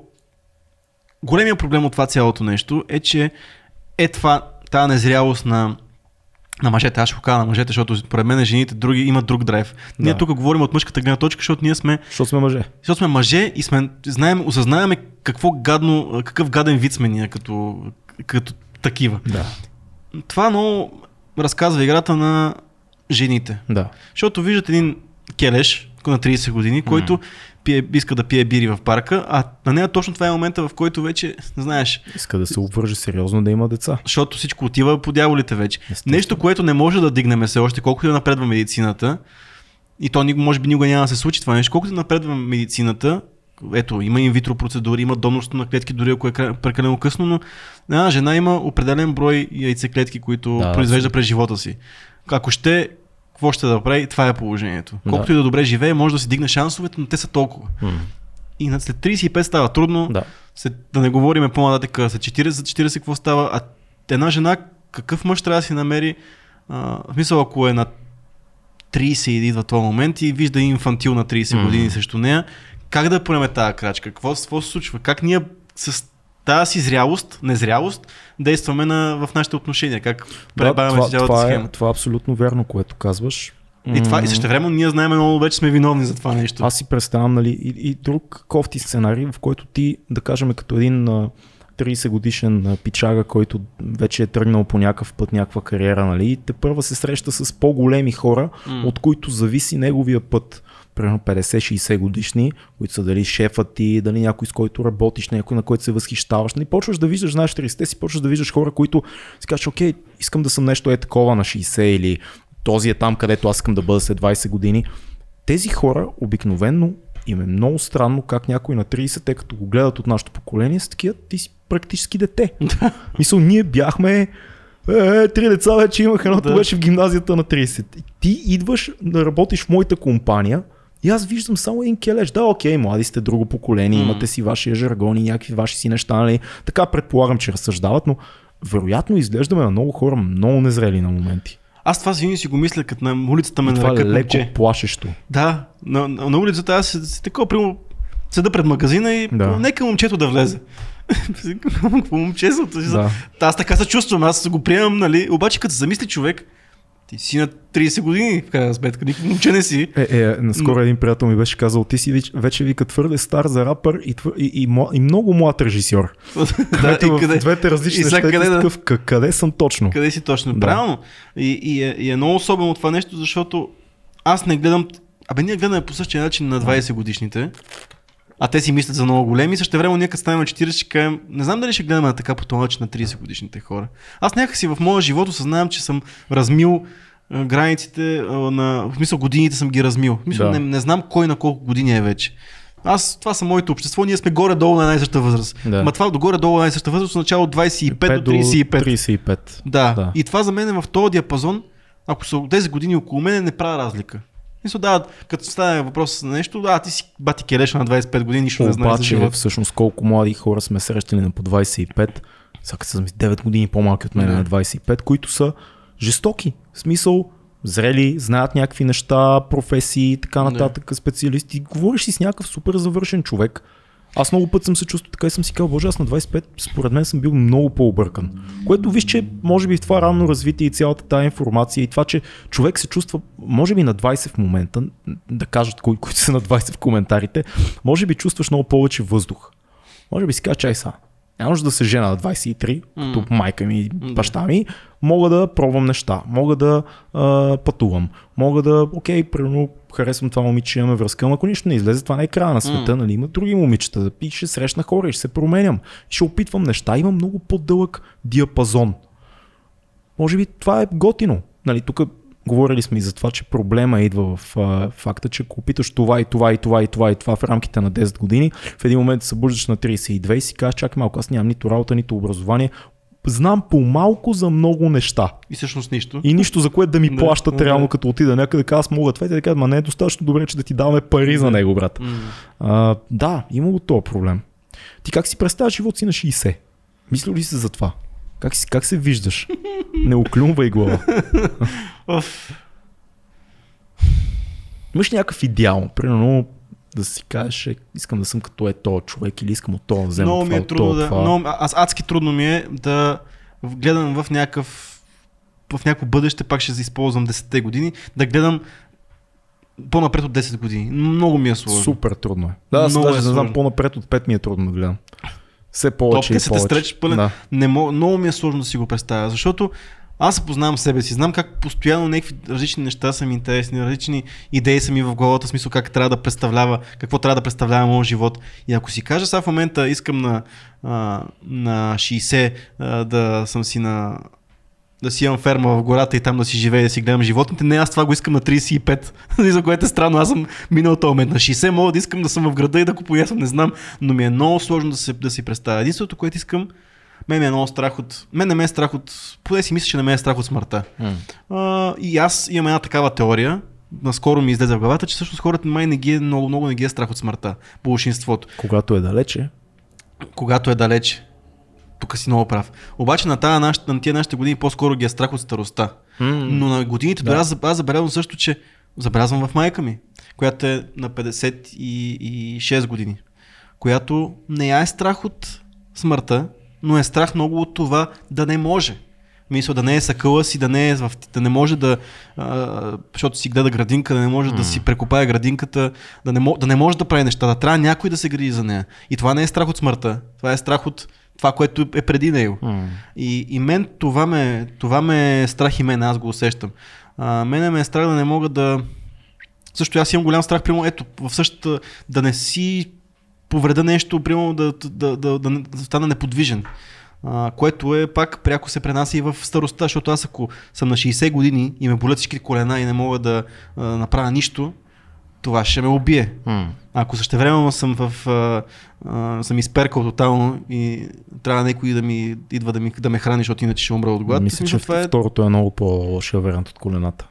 Големия проблем от това цялото нещо е, че е това, тази незрялост на, на мъжете. Аз ще го кажа на мъжете, защото според мен жените други имат друг драйв. Ние Да. тук говорим от мъжката гледна точка, защото ние сме, Защото сме мъже. защото сме мъже и сме, знаем, осъзнаваме какво гадно, какъв гаден вид сме ние като, като такива. Да. Това много разказва играта на жените. Да. Защото виждат един келеш на 30 години, който пие, иска да пие бири в парка, а на нея точно това е момента, в който вече, знаеш, Иска да се обвърже сериозно да има деца. защото всичко отива по дяволите вече. Естествено. Нещо, което не може да дигнем все още, колкото да напредва медицината, и то може би никога няма да се случи това нещо, колкото да напредва медицината, ето, има инвитро процедури, има донорство на клетки, дори ако е прекалено късно, но една жена има определен брой яйцеклетки, които Да, произвежда през живота си. Ако ще, какво ще да прави, това е положението. Колкото и да добре живее, може да си дигне шансовете, но те са толкова. И на след 35 става трудно, Да. след, да не говорим по-нататък, след 40 за 40 какво става, а една жена, какъв мъж трябва да си намери, а, в смисъл ако е на 30 и идва този момент и вижда инфантил на 30 Мгм. години срещу нея, как да поеме тази крачка? Какво, какво се случва? Как ние с тази си зрялост, незрялост, действаме на, в нашите отношения? Как пребавяме това, си цялата това, е, схема? това е абсолютно вярно, което казваш. И, това, и също време ние знаем много вече сме виновни за това нещо. Аз си представям, нали, и, и друг кофти сценарий, в който ти, да кажем, като един 30 годишен пичага, който вече е тръгнал по някакъв път, някаква кариера, нали, и те първа се среща с по-големи хора, М. от които зависи неговия път. Примерно 50-60 годишни, които са дали шефът ти, дали някой с който работиш, някой на който се възхищаваш. Нали, почваш да виждаш, знаеш, 30 си почваш да виждаш хора, които си кажеш, окей, искам да съм нещо е такова на 60 или този е там, където аз искам да бъда след 20 години. Тези хора обикновенно им е много странно как някой на 30, те като го гледат от нашето поколение, са такива, ти си практически дете. [laughs] Мисъл, ние бяхме е, три деца вече имах, едното Да. беше в гимназията на 30. И Ти идваш да работиш в моята компания и аз виждам само един келеш. Да, окей, млади сте друго поколение, М. имате си вашия жаргон и някакви ваши си неща, нали? Така предполагам, че разсъждават, но вероятно изглеждаме на много хора много незрели на моменти. Аз това винаги си го мисля, като на улицата ме това е нарекат леко плашещо. Да, на, на, на улицата аз си, такова, примерно, седа пред магазина и Да. нека момчето да влезе. [laughs] Какво момче са? Да. Аз така се чувствам, аз го приемам, нали? Обаче като замисли човек, ти си на 30 години, в крайна сметка, никакво момче не си. Е, е, наскоро един приятел ми беше казал, ти си вече, вече вика твърде стар за рапър и, твър, и, и, мла- и много млад режисьор. [laughs] да, и в къде, двете различни и неща. и къде да- такъв, къ- къде съм точно? къде си точно? Да. Правилно. И, и, е, и е много особено това нещо, защото аз не гледам... Абе, ние гледаме по същия начин на 20 годишните, а те си мислят за много големи. Също време ние като станем на 40 ще кажем, не знам дали ще гледаме на така по този начин на 30 годишните хора. Аз някакси в моя живот осъзнавам, че съм размил границите на... В смисъл годините съм ги размил. В смисъл, Да. не, не знам кой на колко години е вече. Аз, това са моето общество, ние сме горе-долу на най-съща възраст. Да. Ма това до горе-долу на най-съща възраст, от начало от 25 5 до 35. 35. Да. Да. И това за мен е в този диапазон, ако са от 10 години около мен, не правя разлика. Мисля, да, като стане въпрос на нещо, да, ти си бати келеш на 25 години, нищо не знаеш за Обаче, всъщност, колко млади хора сме срещали на по 25, сега са 9 години по-малки от мен Да. на 25, които са жестоки. В смисъл, зрели, знаят някакви неща, професии и така нататък, специалисти. Говориш си с някакъв супер завършен човек. Аз много път съм се чувствал така и съм си казал, боже, аз на 25 според мен съм бил много по-объркан. Което виж, че може би в това ранно развитие и цялата тази информация и това, че човек се чувства, може би на 20 в момента, да кажат кои, които са на 20 в коментарите, може би чувстваш много повече въздух. Може би си кажа, чай са. няма нужда да се жена на 23, М. като майка ми и баща ми, мога да пробвам неща, мога да а, пътувам, мога да, окей, примерно харесвам това момиче, имаме връзка, ама ако нищо не излезе, това не е края на света, нали, има други момичета, и ще срещна хора и ще се променям, ще опитвам неща, има много по-дълъг диапазон. Може би това е готино. Нали, тук говорили сме и за това, че проблема идва в а, факта, че ако опиташ това и това и това и това и това в рамките на 10 години, в един момент се събуждаш на 32 и си кажеш, чакай малко, аз нямам нито работа, нито образование, знам по-малко за много неща. И всъщност нищо. И нищо за което да ми Да, плащат да. реално, като отида някъде, аз мога това и да кажат, ма не е достатъчно добре, че да ти даваме пари за него, брат. М. А, да, има го този проблем. Ти как си представяш живота си на 60? Мислил ли си за това? Как, си, как се виждаш? [laughs] Не оклюмвай глава. Имаш някакъв идеал? Примерно да си кажеш, искам да съм като е този човек или искам от да взема Много ми е трудно това, да. това. Много, аз адски трудно ми е да гледам в някакъв в някакво бъдеще, пак ще използвам 10-те години, да гледам по-напред от 10 години. Много ми е сложно. Супер трудно е. Да, аз даже е знам по-напред от 5 ми е трудно да гледам. Все повече Топка и се те повече. стречи пълен. Да. Не мога, много ми е сложно да си го представя, защото аз се познавам себе си, знам как постоянно някакви различни неща са ми интересни, различни идеи са ми в главата, смисъл как трябва да представлява, какво трябва да представлява моят живот. И ако си кажа сега в момента искам на, на 60 а, да съм си на да си имам ферма в гората и там да си живея, да си гледам животните. Не, аз това го искам на 35, [laughs] за което е странно. Аз съм минал този момент. На 60 мога да искам да съм в града и да купоясвам, не знам, но ми е много сложно да, се, да си представя. Единственото, което искам, мен е много страх от... Мен не ме е страх от... Поне си мисля, че не ме е страх от смъртта. М. А, и аз имам една такава теория, наскоро ми излезе в главата, че всъщност хората май не ги е, много, много не ги е страх от смъртта. Большинството. Когато е далече, Когато е далече. Тук си много прав. Обаче на, тая, на тия нашите години по-скоро ги е страх от старостта. Но на годините, Да. да. аз, аз забелязвам също, че забелязвам в майка ми, която е на 56 години, която не я е страх от смъртта, но е страх много от това да не може. Мисля, да не е съкъла си, да не, е в, да не може да, а, защото си гледа градинка, да не може да си прекопае градинката, да не, да не може да прави неща, да трябва някой да се гради за нея. И това не е страх от смъртта, това е страх от това, което е преди него. М. И, и мен това ме, това ме е страх и мен, аз го усещам. А, мене ме е страх да не мога да... Също аз имам голям страх, примерно, ето, в същата, да не си повреда нещо, примерно, да, да, да, да, да стана неподвижен. А, което е пак пряко се пренася и в старостта, защото аз ако съм на 60 години и ме болят всички колена и не мога да а, направя нищо, това ще ме убие. М. Ако същевременно съм в а, а, съм изперкал тотално и трябва някой да ми идва да, ми, да ме храни, защото иначе ще умра от глад. Мисля, че това е второто е много по-лошия вариант от колената.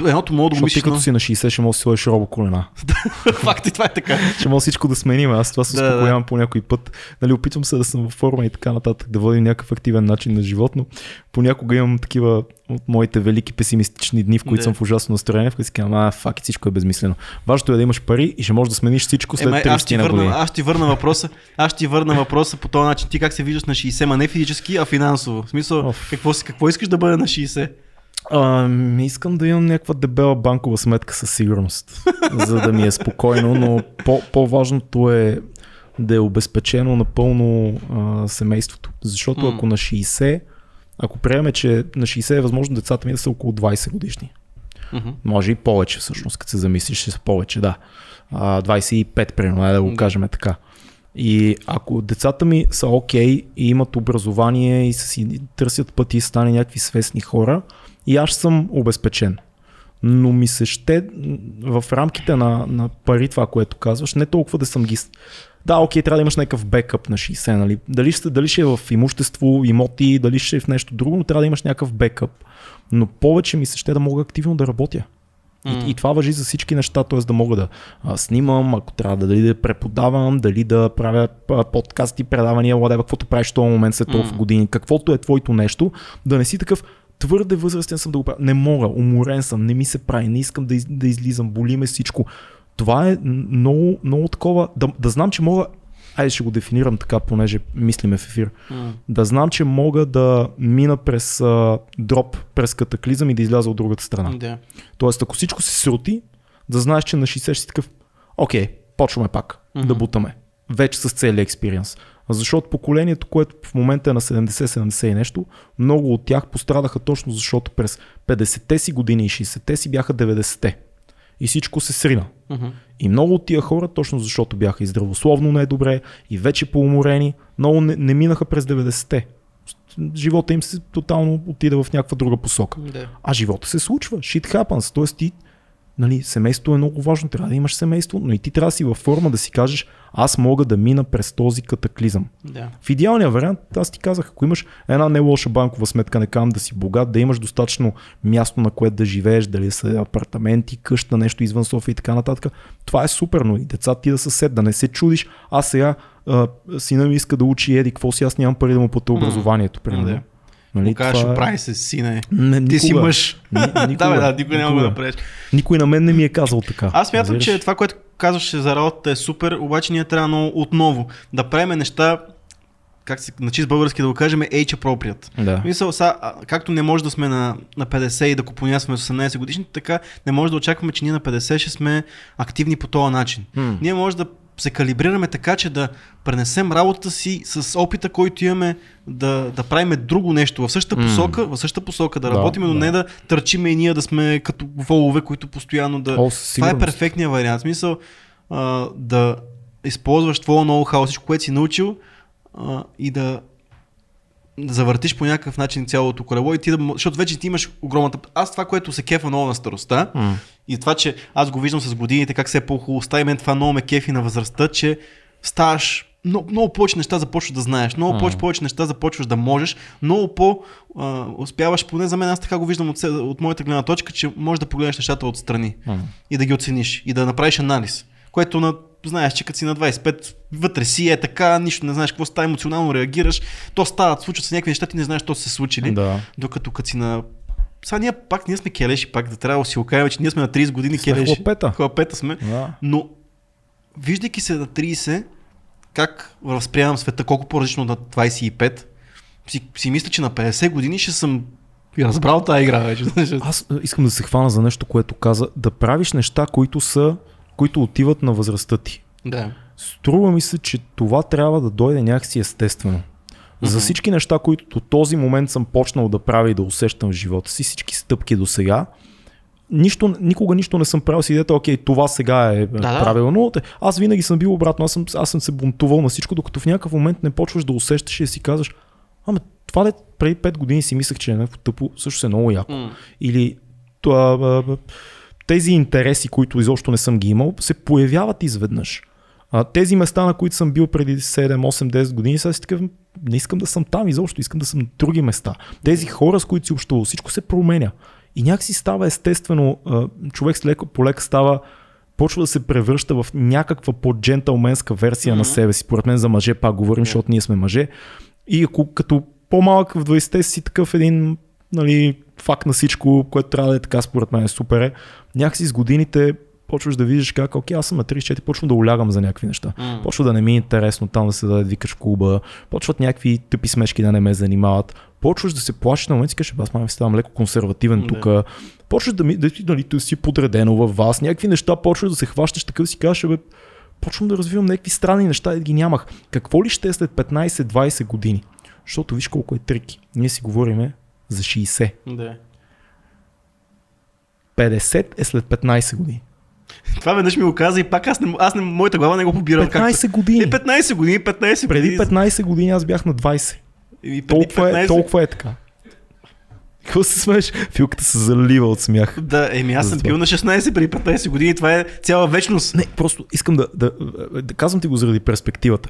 Едното мога да го Защото ти като си на 60 ще можеш да си сложиш робо колена. [laughs] Факт и това е така. Ще мога всичко да сменим. Аз това се Да, да. успокоявам по някой път. Нали, опитвам се да съм във форма и така нататък, да водим някакъв активен начин на живот, но понякога имам такива от моите велики песимистични дни, в които Да. съм в ужасно настроение, в които си казвам, а, фак, всичко е безмислено. Важното е да имаш пари и ще можеш да смениш всичко след аз, 30 ти на върна, години. аз ти върна въпроса, аз ти върна въпроса по този начин. Ти как се виждаш на 60, ма не физически, а финансово. В смисъл, Оф. какво, си, какво искаш да бъде на 60? А, искам да имам някаква дебела банкова сметка със сигурност, [laughs] за да ми е спокойно, но по- по-важното е да е обезпечено напълно а, семейството. Защото ако на 60, ако приемем, че на 60 е възможно децата ми да са около 20 годишни, Мгм. може и повече всъщност, като се замислиш, ще са повече, да. А, 25, примерно, е да го кажем така. И ако децата ми са окей и имат образование и си търсят пъти и стане някакви свестни хора, и аз съм обезпечен. Но ми се ще в рамките на, на пари това, което казваш, не толкова да съм ги... Да, окей, трябва да имаш някакъв бекъп на 60, нали? Дали ще, дали ще е в имущество, имоти, дали ще е в нещо друго, но трябва да имаш някакъв бекъп. Но повече ми се ще да мога активно да работя. М. И, и това въжи за всички неща, т.е. да мога да а, снимам, ако трябва да, дали да преподавам, дали да правя а, подкасти, предавания, whatever, каквото правиш в този момент след толкова М. години, каквото е твоето нещо, да не си такъв твърде възрастен съм да го правя. Не мога, уморен съм, не ми се прави, не искам да, из, да излизам, боли ме всичко. Това е много, много такова, да, да знам, че мога, айде ще го дефинирам така, понеже мислиме в ефир, М. да знам, че мога да мина през а, дроп, през катаклизъм и да изляза от другата страна. Да. Тоест, ако всичко се срути, да знаеш, че на 60 ще си такъв, окей, почваме пак Мгм. да бутаме. вече с целия експириенс. Защото поколението, което в момента е на 70-70 и нещо, много от тях пострадаха точно защото през 50-те си години и 60-те си бяха 90-те. И всичко се срина. Мгм. И много от тия хора, точно защото бяха и здравословно недобре, и вече поуморени, много не, не минаха през 90-те. Живота им се тотално отиде в някаква друга посока. Да. А живота се случва. Shit happens. Тоест ти, нали, семейството е много важно. Трябва да имаш семейство, но и ти трябва да си във форма да си кажеш, аз мога да мина през този катаклизъм. Да. В идеалния вариант, аз ти казах, ако имаш една не лоша банкова сметка, не казвам да си богат, да имаш достатъчно място на което да живееш, дали са апартаменти, къща, нещо извън София и така нататък, това е супер, но и децата ти да са сед, да не се чудиш, аз сега а, сина ми иска да учи еди, какво си, аз нямам пари да му платя образованието, примерно. Да. Нали, Му кажеш, това е- оправи се, сине. Не, Ти си никога. мъж. Ни- [laughs] да, бе, да, никой няма да никога. направиш. Никой на мен не ми е казал така. Аз смятам, Разбираш? че това, което казваше за работата е супер, обаче ние трябва много отново да правим неща, как се, на чист български да го кажем, age appropriate. Да. Мисъл, са, както не може да сме на, на 50 и да купонясваме с 18 годишни, така не може да очакваме, че ние на 50 ще сме активни по този начин. М. Ние може да се калибрираме така, че да пренесем работата си с опита, който имаме, да, да правим друго нещо в същата посока, в същата посока да, Да, работим, но да. не да търчиме и ние да сме като волове, които постоянно да, О, това е перфектният вариант. Смисъл а, да използваш твоя ноу-хау, всичко, което си научил а, и да завъртиш по някакъв начин цялото колело и ти да, защото вече ти имаш огромната... Аз това, което се кефа много на старостта М. и това, че аз го виждам с годините, как се е по-хубаво става и мен това много ме кефи на възрастта, че ставаш много, много повече неща започваш да знаеш, много повече, повече неща започваш да можеш, много по а, успяваш, поне за мен аз така го виждам от, от моята гледна точка, че можеш да погледнеш нещата отстрани М. и да ги оцениш и да направиш анализ. Което на, знаеш, че като си на 25, вътре си е така, нищо не знаеш какво става, емоционално реагираш, то стават, случват се някакви неща, ти не знаеш, са се случили. Да. Докато като си на... Сега ние пак, ние сме келеши, пак да трябва да си окажем, че ние сме на 30 години Сме келеши. хлапета. Хлапета сме. Да. Но, виждайки се на 30, как възприемам света, колко по-различно на 25, си, си мисля, че на 50 години ще съм разбрал тази игра вече. Аз искам да се хвана за нещо, което каза. Да правиш неща, които са, които отиват на възрастта ти. да. Струва ми се, че това трябва да дойде някакси естествено. За всички неща, които до този момент съм почнал да правя и да усещам в живота си, всички стъпки до сега, нищо, никога нищо не съм правил с идеята, окей, това сега е да, да. правилно. Те- Аз винаги съм бил обратно, аз съм, аз съм се бунтувал на всичко, докато в някакъв момент не почваш да усещаш и да си казваш, ама това де преди 5 години си мислех, че е някакво тъпо, също е много яко. М. Или това, тези интереси, които изобщо не съм ги имал, се появяват изведнъж. А, тези места, на които съм бил преди 7, 8, 10 години, сега си такъв, не искам да съм там изобщо, искам да съм на други места. Тези хора, с които си общувал, всичко се променя. И някакси става естествено, човек с леко по лека става, почва да се превръща в някаква по-джентълменска версия mm-hmm. на себе си. Поред мен за мъже пак говорим, защото ние сме мъже. И ако като по-малък в 20-те си такъв един нали, факт на всичко, което трябва да е така, според мен е супер е. Някакси с годините почваш да виждаш как, окей, аз съм на 34, почвам да улягам за някакви неща. М. Почва да не ми е интересно там да се даде викаш в клуба, почват някакви тъпи смешки да не ме занимават, почваш да се плашиш на моменти, кажеш, аз май ставам леко консервативен Да. тук, почваш да ми, да, ти, нали, да си подредено във вас, някакви неща почваш да се хващаш такъв си кажеш, бе, почвам да развивам някакви странни неща и да ги нямах. Какво ли ще е след 15-20 години? Защото виж колко е трики. Ние си говориме за 60. Да. 50 е след 15 години. [laughs] Това веднъж ми го каза и пак аз не, аз не, моята глава не го побира. 15 години. Е, 15 години, 15 Преди години. 15 години аз бях на 20. И Толкова е, 15 толкова е така. Какво се смееш? Филката се залива от смях. Да, еми аз съм бил на 16 преди 15 години, това е цяла вечност. Не, просто искам да, да, да казвам ти го заради перспективата.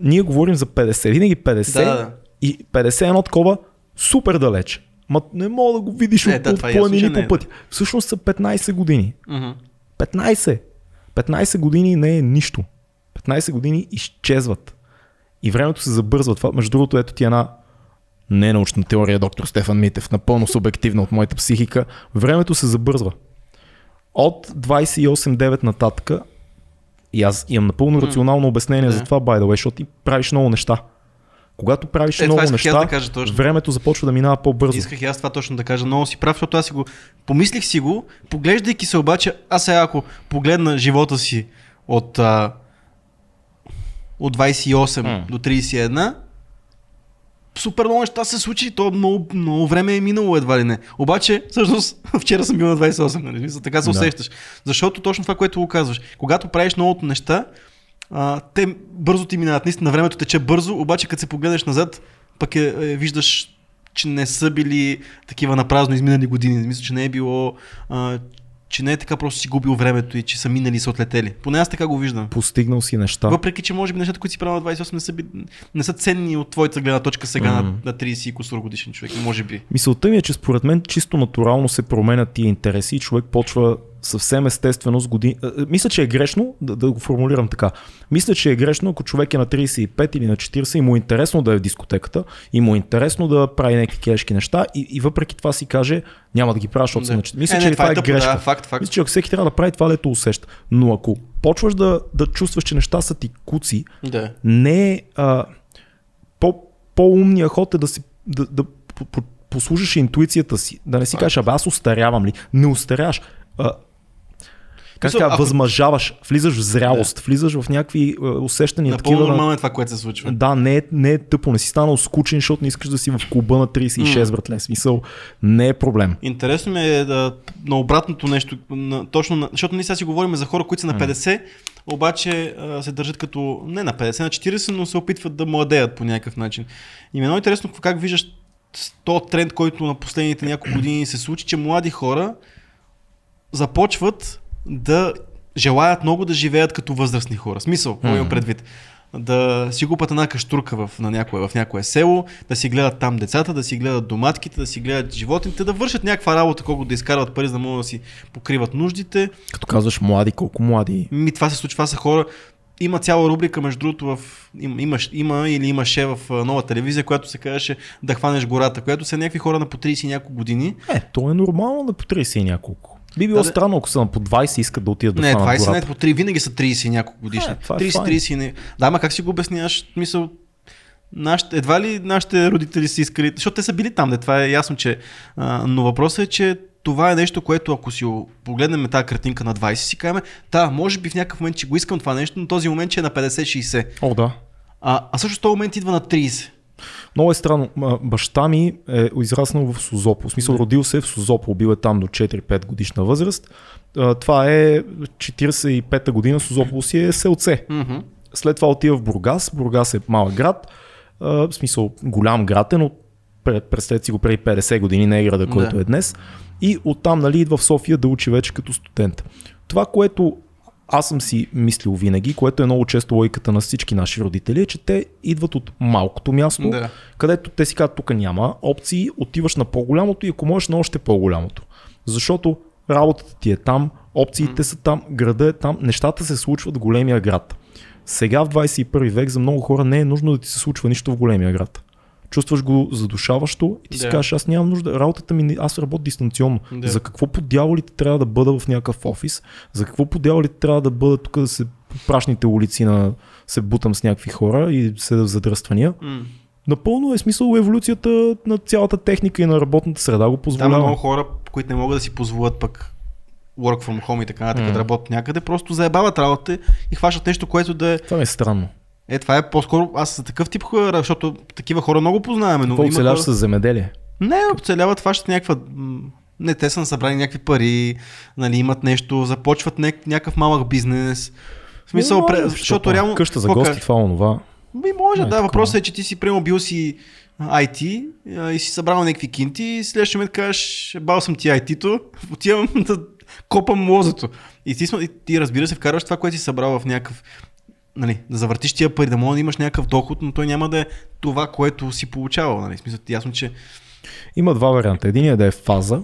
Ние говорим за 50, винаги 50 Да, да. и 50 е едно такова супер далеч. Ма не мога да го видиш Не, от, да, от е планини не е, по пътя. Всъщност са 15 години. Мгм. 15. 15 години не е нищо. 15 години изчезват. И времето се забързва. Това, между другото, ето ти една ненаучна теория, доктор Стефан Митев, напълно субективна от моята психика. Времето се забързва. От 28-9 нататък, и аз имам напълно рационално обяснение да. за това, by the way, защото ти правиш много неща. Когато правиш Е, много неща, да кажа точно. времето започва да минава по-бързо. Исках и аз това точно да кажа. Много си прав, защото аз си го... Помислих си го, поглеждайки се обаче, аз сега ако погледна живота си от... А... от 28 М. до 31, супер много неща се случи, то много, много време е минало едва ли не. Обаче, всъщност, [laughs] вчера съм бил на 28, нали? Така се Да. усещаш. Защото точно това, което го казваш. Когато правиш многото неща, а, те бързо ти минават. Наистина, времето тече бързо, обаче като се погледнеш назад, пък е, е, виждаш, че не са били такива напразно изминали години. Мисля, че не е било, а, че не е така просто си губил времето и че са минали и са отлетели. Поне аз така го виждам. Постигнал си неща. Въпреки, че може би нещата, които си правил на 28 не са, би- не са ценни от твоята гледна точка сега Мгм. на, на 30 и кусор годишен човек. Може би. Мисълта ми е, че според мен чисто натурално се променят тия интереси и човек почва съвсем естествено с години. Мисля, че е грешно, да, да го формулирам така. Мисля, че е грешно, ако човек е на 35 или на 40 и му е интересно да е в дискотеката и му е интересно да прави някакви кешки неща и, и въпреки това си каже, няма да ги правя, защото съм на 40. Мисля, е, че не, това е, тъпо, грешка. Да, факт, факт. Мисля, че всеки трябва да прави това, лето усеща. Но ако почваш да, да чувстваш, че неща са ти куци, Да. не е а, по, по-умният ход е да си да, да по- по- послушаш интуицията си, да не си кажеш, абе аз устарявам ли? Не устаряваш. А, как така, ако- възмъжаваш, влизаш в зрялост, влизаш в някакви а, усещания. Напълно такива нормално е това, което се случва. Да, не е, не е тъпо, не си станал скучен, защото не искаш да си в клуба на 36, братле. Смисъл, не е проблем. Интересно ми е да, на обратното нещо, на, точно на, защото ние сега си говорим за хора, които са на 50, обаче а, се държат като не на 50, на 40, но се опитват да младеят по някакъв начин. И ми е много интересно как виждаш то тренд, който на последните няколко [clears throat] години се случи, че млади хора започват да желаят много да живеят като възрастни хора. Смисъл, какво имам Мгм. предвид? Да си купат една каштурка в, на някое, в някое село, да си гледат там децата, да си гледат доматките, да си гледат животните, да вършат някаква работа, колко да изкарват пари, за да могат да си покриват нуждите. Като казваш млади, колко млади. Ми, това се случва, това са хора. Има цяла рубрика, между другото, в, им, имаш, има или имаше в нова телевизия, която се казваше да хванеш гората, която са някакви хора на по 30 и няколко години. Е, то е нормално да по 30 и няколко. Би било Да, странно, ако са на по 20 и искат да отидат да не, хванат 20 не, по 3, винаги са 30 и няколко годишни. Е, това е 30, файн. 30 и не. Да, ама как си го обясняваш? Мисъл, нашите, едва ли нашите родители са искали, защото те са били там, де, това е ясно, че. А, но въпросът е, че това е нещо, което ако си погледнем тази картинка на 20, си кажем, да, може би в някакъв момент, че го искам това нещо, но този момент, че е на 50-60. О, да. А, а също този момент идва на 30. Много е странно. Баща ми е израснал в Созопол. В смисъл, Да. родил се в Созопол. Бил е там до 4-5 годишна възраст. Това е 45-та година. Созопол си е селце. Мгм. След това отива в Бургас. Бургас е малък град. В смисъл, голям град е, но пред, представете си го преди 50 години, не е града, който Да. е днес. И оттам нали, идва в София да учи вече като студент. Това, което аз съм си мислил винаги, което е много често логиката на всички наши родители, е, че те идват от малкото място, Да. където те си казват, тук няма опции, отиваш на по-голямото и ако можеш на още по-голямото. Защото работата ти е там, опциите са там, града е там, нещата се случват в големия град. Сега в 21 век за много хора не е нужно да ти се случва нищо в големия град. Чувстваш го задушаващо и ти си Да. кажеш, аз нямам нужда, работата ми, аз работя дистанционно. Да. За какво по дяволите трябва да бъда в някакъв офис? За какво по дяволите трябва да бъда тук да се прашните улици на се бутам с някакви хора и се в задръствания? М. Напълно е смисъл еволюцията на цялата техника и на работната среда го Там позволява. много хора, които не могат да си позволят пък work from home и така нататък М. да работят някъде, просто заебават работа и хващат нещо, което да е... Това е странно. Е, това е по-скоро, аз за такъв тип хора, защото такива хора много познаваме, но Какво оцеляваш хора... с земеделие? Не, оцеляват, хващат някаква... Не, те са събрали някакви пари, нали, имат нещо, започват няк- някакъв малък бизнес. В смисъл, Може, пре... защото защото реално... Къща за гости, това, онова. Би може, Не, да. Въпросът е, че ти си приемал бил си IT и си събрал някакви кинти и следващия момент кажеш, бал съм ти IT-то, [laughs] отивам да копам лозето. И ти, и ти разбира се вкарваш това, което си събрал в някакъв нали, да завъртиш тия пари, да може да имаш някакъв доход, но той няма да е това, което си получавал. Нали. Смисъл, ясно, че Има два варианта. Един е да е фаза,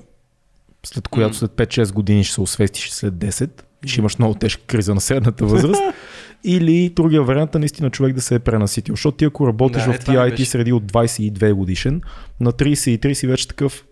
след която след 5-6 години ще се освестиш след 10 и ще имаш много тежка криза на средната възраст. [laughs] Или другия вариант е наистина човек да се е пренаситил. Защото ти ако работиш Да, е, в това тия IT беше. среди от 22 годишен, на 33 си вече такъв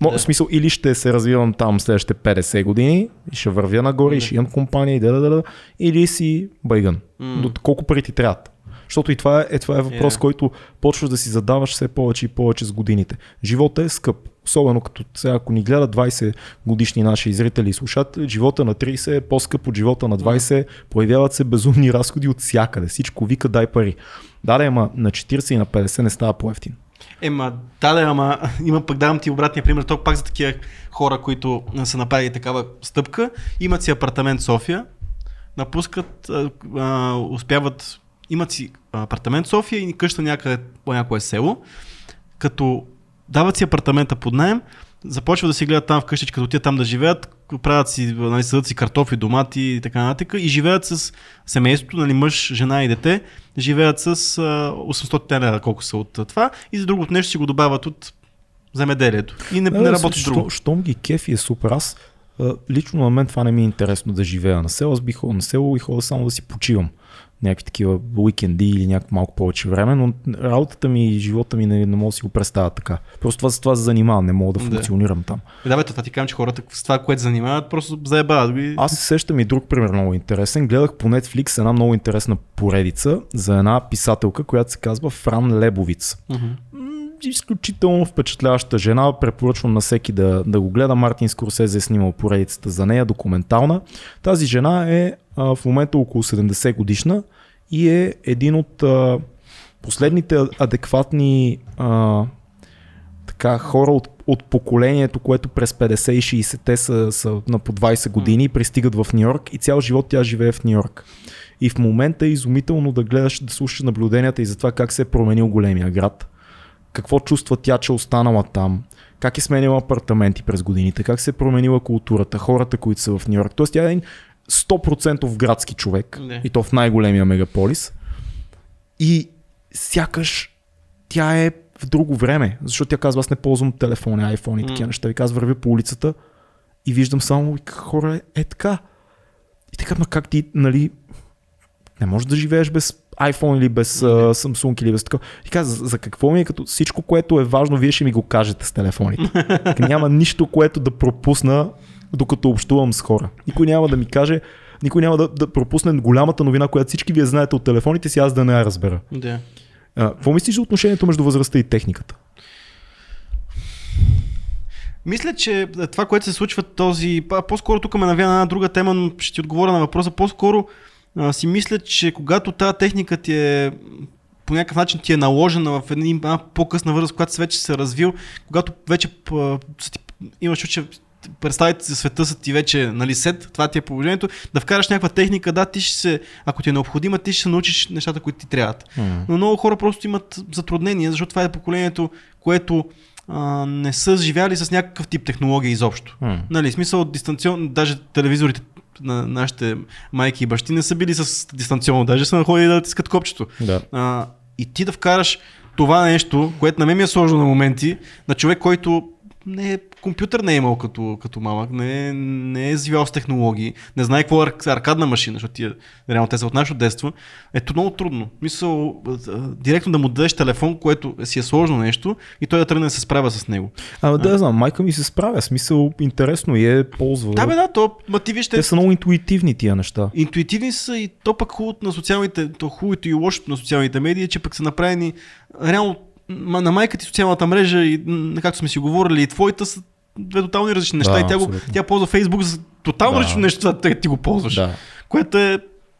Мо, Да. В смисъл, или ще се развивам там следващите 50 години, и ще вървя нагоре, и Да. ще имам компания, и да, да, да, да, или си байган. До колко пари ти трябват. Защото и това е, е, това е въпрос, Yeah. който почваш да си задаваш все повече и повече с годините. Живота е скъп. особено като сега, ако ни гледат 20 годишни наши зрители и слушатели, живота на 30 е по-скъп от живота на 20, появяват се безумни разходи от всякъде, всичко вика дай пари. Да, да, ама на 40 и на 50 не става по-ефтин. Ема, да, да, ама има пък давам ти обратния пример, то пак за такива хора, които са направили такава стъпка, имат си апартамент София, напускат, а, а, успяват, имат си апартамент София и къща някъде по някое село, като дават си апартамента под найем, започват да си гледат там вкъщи, като отидат там да живеят, правят си, нали, съдат си картофи, домати и така нататък и живеят с семейството, нали, мъж, жена и дете, живеят с а, 800 лева, колко са от това и за другото нещо си го добавят от земеделието. И не, не работи друго. Щом ги кефи е супер. Аз лично на мен това не ми е интересно да живея на село. Аз бих ходил на село и ходя само да си почивам някакви такива уикенди или някакво малко повече време, но работата ми и живота ми не, не мога да си го представя така. Просто това с това се занимавам, не мога да функционирам да. там. Да, бе, това ти казвам, че хората с това, което занимават, просто заебават ги. Аз се сещам и друг пример много интересен. Гледах по Netflix една много интересна поредица за една писателка, която се казва Фран Лебовиц. Uh-huh изключително впечатляваща жена. Препоръчвам на всеки да, да го гледа. Мартин Скорсезе е снимал поредицата за нея, документална. Тази жена е а, в момента около 70 годишна и е един от а, последните адекватни а, така, хора от, от поколението, което през 50 и 60-те са, са на по 20 години и пристигат в Нью Йорк и цял живот тя живее в Нью Йорк. И в момента е изумително да гледаш, да слушаш наблюденията и за това как се е променил големия град какво чувства тя, че е останала там, как е сменила апартаменти през годините, как се е променила културата, хората, които са в Нью Йорк. Тоест тя е един 100% градски човек Не. и то в най-големия мегаполис. И сякаш тя е в друго време, защото тя казва, аз не ползвам телефони, iPhone и такива mm. неща. И казва, върви по улицата и виждам само хора е, е така. И така, ма как ти, нали, не можеш да живееш без iPhone или без uh, Samsung или без такова. И каза, за какво ми е като всичко, което е важно, вие ще ми го кажете с телефоните. [laughs] няма нищо, което да пропусна, докато общувам с хора. Никой няма да ми каже, никой няма да, да пропусне голямата новина, която всички вие знаете от телефоните си, аз да не я разбера. Да. какво мислиш за отношението между възрастта и техниката? Мисля, че това, което се случва този... По-скоро тук ме навя на една друга тема, но ще ти отговоря на въпроса. По-скоро а, си мисля, че когато тази техника ти е по някакъв начин ти е наложена в една по-късна възраст, когато си вече се развил, когато вече имаш че представите за света са ти вече нали, сет, това ти е положението, да вкараш някаква техника, да, ти ще се, ако ти е необходима, ти ще се научиш нещата, които ти трябват. Mm. Но много хора просто имат затруднения, защото това е поколението, което а, не са живяли с някакъв тип технология изобщо. Mm. Нали, смисъл дистанционно, даже телевизорите на нашите майки и бащи не са били с дистанционно, даже са находили да тискат копчето. Да. А, и ти да вкараш това нещо, което на мен ми е сложно на моменти, на човек, който не е, компютър не е имал като, като малък, не е, не е живял с технологии, не знае какво е аркадна машина, защото тия, реално те са от нашето детство, ето много трудно. Мисъл, директно да му дадеш телефон, което си е сложно нещо и той да тръгне да се справя с него. А, да, а. знам, майка ми се справя, смисъл интересно е ползва. Да, бе, да, то, ма ти вижте. Те са много интуитивни тия неща. Интуитивни са и то пък хубавото на социалните, то хубавото и лошото на социалните медии, е, че пък са направени реално на майка ти социалната мрежа и както сме си говорили и твоята са две тотални различни неща да, и тя, го, тя ползва Фейсбук за тотално да. различно нещо, това ти го ползваш. Да. Което е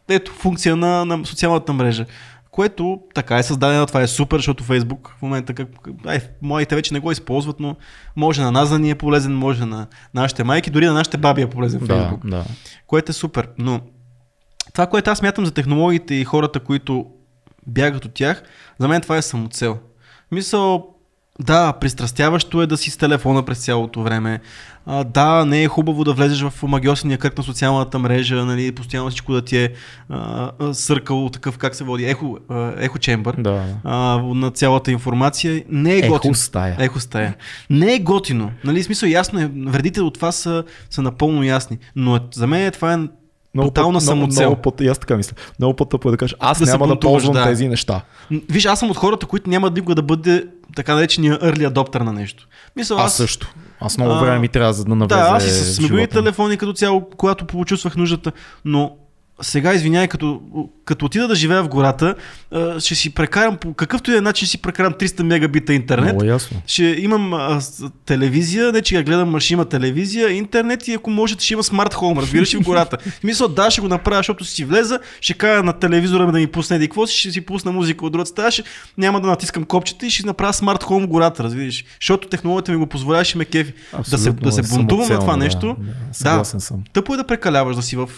ето функция на, на социалната мрежа. Което така е създадено, това е супер, защото Фейсбук в момента, как, ай, моите вече не го използват, но може на нас да ни е полезен, може на нашите майки, дори на нашите баби е полезен Фейсбук. Да, да. Което е супер. Но това, което аз мятам за технологиите и хората, които бягат от тях, за мен това е самоцел. Мисъл, да, пристрастяващо е да си с телефона през цялото време. А, да, не е хубаво да влезеш в магиосения кръг на социалната мрежа, нали, постоянно всичко да ти е а, съркал такъв, как се води, ехо, ехо чембър да. а, на цялата информация. Не е готино. Ехо стая. Ехо стая. Не е готино. Нали, смисъл ясно е, вредите от това са, са напълно ясни. Но е, за мен това е много Тотална самоцел. Много, много път, аз така мисля. Много път тъпо е да кажеш, аз да няма да ползвам да. тези неща. Виж, аз съм от хората, които няма никога да бъде така наречения early adopter на нещо. Мисля, аз, аз също. Аз много време ми трябва за да навлезе Да, аз с мобилни телефони като цяло, когато почувствах нуждата, но сега, извинявай, като, като отида да живея в гората, ще си прекарам по какъвто и е начин, си прекарам 300 мегабита интернет. Много ясно. Ще имам а, телевизия, не че я гледам, ще има телевизия, интернет и ако може ще има смарт хоум, разбираш в гората. [laughs] В смисъл, да, ще го направя, защото си влеза, ще кажа на телевизора да ми пусне еди какво си, ще си пусна музика от другата стая, ще, няма да натискам копчета и ще направя смарт хоум в гората, разбираш. Защото технологията ми го позволява, ще ме кефи. Да се, Абсолютно да се бунтувам на това самоцелно, нещо. Да, да, съм. Тъпо е да прекаляваш да си в...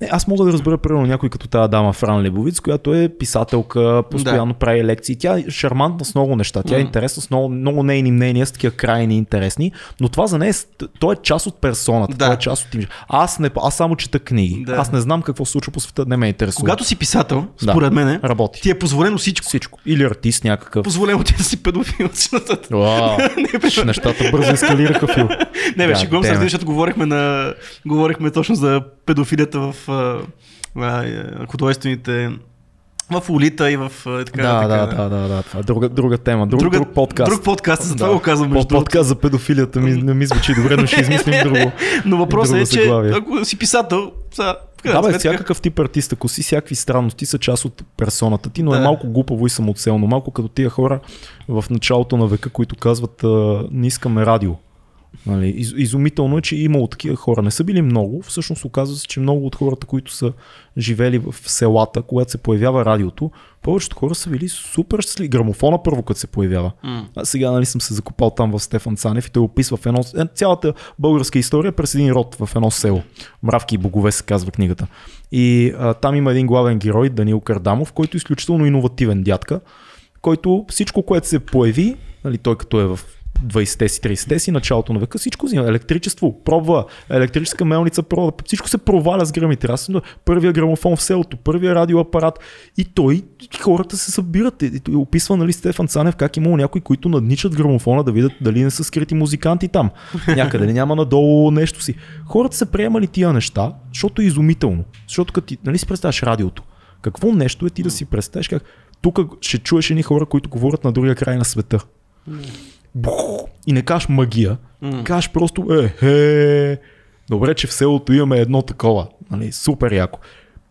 Не, аз мога да разбера, примерно, някой като тази дама Фран Лебовиц, която е писателка, постоянно да. прави лекции. Тя е шармантна с много неща. Тя е интересна с много, много нейни мнения, с такива крайни интересни, но това за нея е, с- то е част от персоната. Да. Това е част от им. Аз, не, аз само чета книги. Да. Аз не знам какво се случва по света, не ме интересува. Когато си писател, Да. според мен, Работи. ти е позволено всичко. Всичко. Или артист някакъв. Позволено ти да си педофил. Уау, [laughs] Не, нещата бързо ескалираха фил. Не, беше it. се, защото говорихме, на, говорихме точно за педофилията в а, а, художествените в улита и в така. Да, така, да, да, да, да, това е друга, друга тема, друг, Друга, друг подкаст. Друг подкаст, за това Да. го казвам. Между подкаст за педофилията ми, не ми звучи добре, но ще измислим друго. [laughs] Но въпросът е, че ако си писател, крайна Да, бе, всякакъв тип артист, ако си всякакви странности са част от персоната ти, но Да. е малко глупаво и самоцелно. Малко като тия хора в началото на века, които казват не искаме радио. Нали, из, изумително е, че е имало такива хора. Не са били много. Всъщност оказва се, че много от хората, които са живели в селата, когато се появява радиото, повечето хора са били супер щастливи. Грамофона първо, като се появява. М. А сега нали, съм се закопал там в Стефан Цанев и той описва в едно, е, цялата българска история през един род в едно село. Мравки и богове се казва книгата. И а, там има един главен герой, Данил Кардамов, който е изключително иновативен дядка, който всичко, което се появи, нали, той като е в 20-те си, 30-те си, началото на века, всичко взима. Електричество, пробва, електрическа мелница, пробва, всичко се проваля с грамите. Аз съм първия грамофон в селото, първия радиоапарат и той, и хората се събират. И, и описва нали, Стефан Цанев как имало някои, които надничат грамофона да видят дали не са скрити музиканти там. Някъде ли няма надолу нещо си. Хората са приемали тия неща, защото е изумително. Защото като ти, нали си представяш радиото, какво нещо е ти да си представиш как тук ще чуеш едни хора, които говорят на другия край на света. Бух, и не кажеш магия, кажеш просто е, е, добре, че в селото имаме едно такова. Нали, супер яко.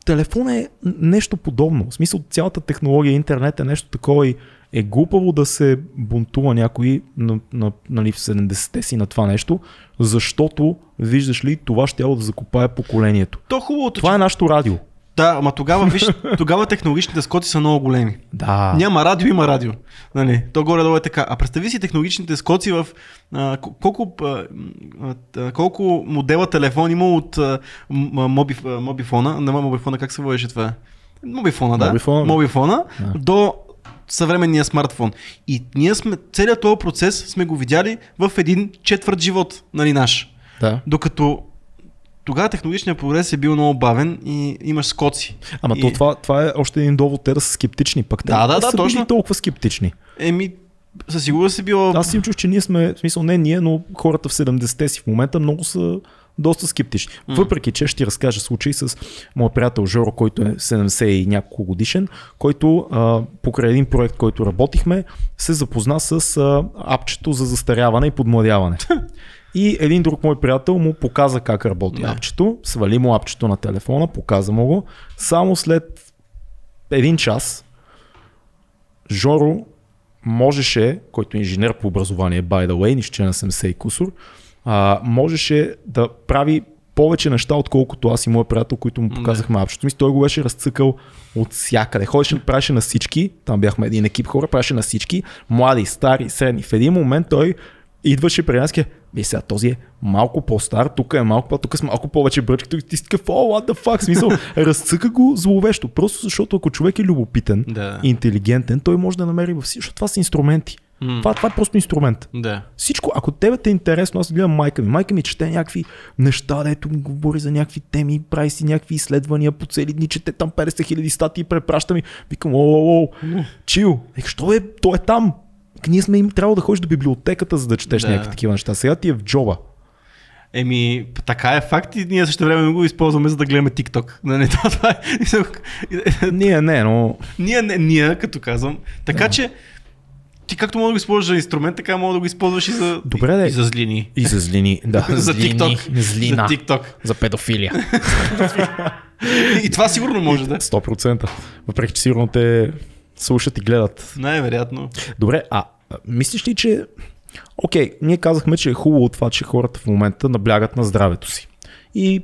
Телефон е нещо подобно. В смисъл, цялата технология, интернет е нещо такова и е глупаво да се бунтува някой на, на, нали, в 70-те си на това нещо, защото, виждаш ли, това ще да закопае поколението. То хубавото, Това е нашето радио. Да, ама тогава, виж, [laughs] тогава технологичните скоти са много големи. Да. Няма радио, има радио. Нали? То горе-долу е така. А представи си технологичните скоци в а, колко, а, а, колко модела телефон има от а, моби, а, мобифона, не мобифона, как се водеше това? Мобифона, да. Мобифона. Мобифона Да. до съвременния смартфон. И ние сме, целият този процес сме го видяли в един четвърт живот, нали наш. да. Докато тогава технологичният прогрес е бил много бавен и имаш скоци. Ама и... то това, това е още един довод те да са скептични пък. Те Да, да, да, са точно. били толкова скептични. Еми, със сигурност е било... Аз си им чух, че ние сме, в смисъл не ние, но хората в 70-те си в момента много са доста скептични. Въпреки, че ще ти разкажа случай с моят приятел Жоро, който е 70 и няколко годишен, който а, покрай един проект, който работихме, се запозна с а, апчето за застаряване и подмладяване. [laughs] И един друг мой приятел му показа как работи Да. апчето, свали му апчето на телефона, показа му го. Само след един час Жоро можеше, който е инженер по образование, by the way, нищо на 70 и кусор, а, можеше да прави повече неща, отколкото аз и моят приятел, които му показахме апчето. Мисля, той го беше разцъкал от всякъде. Ходеше, правеше на всички, там бяхме един екип хора, правеше на всички, млади, стари, средни. В един момент той идваше при нас и сега този е малко по-стар, тук е малко по тук с малко повече бръчки, тук ти си такъв, о, what the fuck, смисъл, [laughs] разцъка го зловещо, просто защото ако човек е любопитен, Да. интелигентен, той може да намери във всичко, защото това са инструменти. М. Това, това е просто инструмент. Да. Всичко, ако тебе те е интересно, аз гледам майка ми. Майка ми чете някакви неща, дето ми говори за някакви теми, прави си някакви изследвания по цели дни, чете там 50 хиляди статии, препраща ми. Викам, о, о, о, чил. Вика, що е, той е там. Ние сме им трябвало да ходиш до библиотеката, за да четеш Да. някакви такива неща. Сега ти е в джоба. Еми, така е факт и ние също време го използваме за да гледаме TikTok. [laughs] Нали, това, това е. [laughs] Ние не, но ние, не, ние, като казвам. Така Да. че, Ти както мога да го използваш за инструмент, така мога да го използваш и за, Добре, да. и за злини. И за злини. [laughs] Да, за TikTok. Злина. За TikTok. За педофилия. И това сигурно може да. е. 100%. Въпреки, че сигурно те слушат и гледат. Най-вероятно. Добре, а мислиш ли, че... Окей, ние казахме, че е хубаво това, че хората в момента наблягат на здравето си. И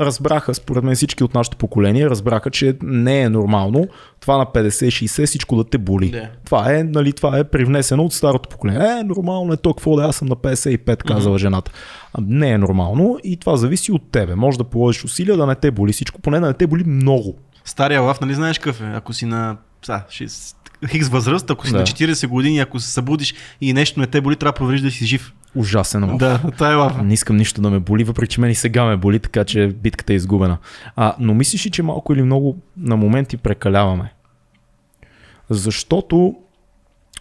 разбраха, според мен всички от нашето поколение, разбраха, че не е нормално това на 50-60 всичко да те боли. Да. Това е, нали, това е привнесено от старото поколение. Е, нормално е то, какво да е, аз съм на 55, казала жената. А, не е нормално и това зависи от тебе. Може да положиш усилия да не те боли всичко, поне да не те боли много. Стария лав, нали знаеш какъв е? Ако си на са, шест- хикс възраст, ако си Да. на 40 години, ако се събудиш и нещо не те боли, трябва да провериш да си жив. Ужасен лав. Да, това е лав. Не искам нищо да ме боли, въпреки че мен и сега ме боли, така че битката е изгубена. А, но мислиш ли, че малко или много на моменти прекаляваме? Защото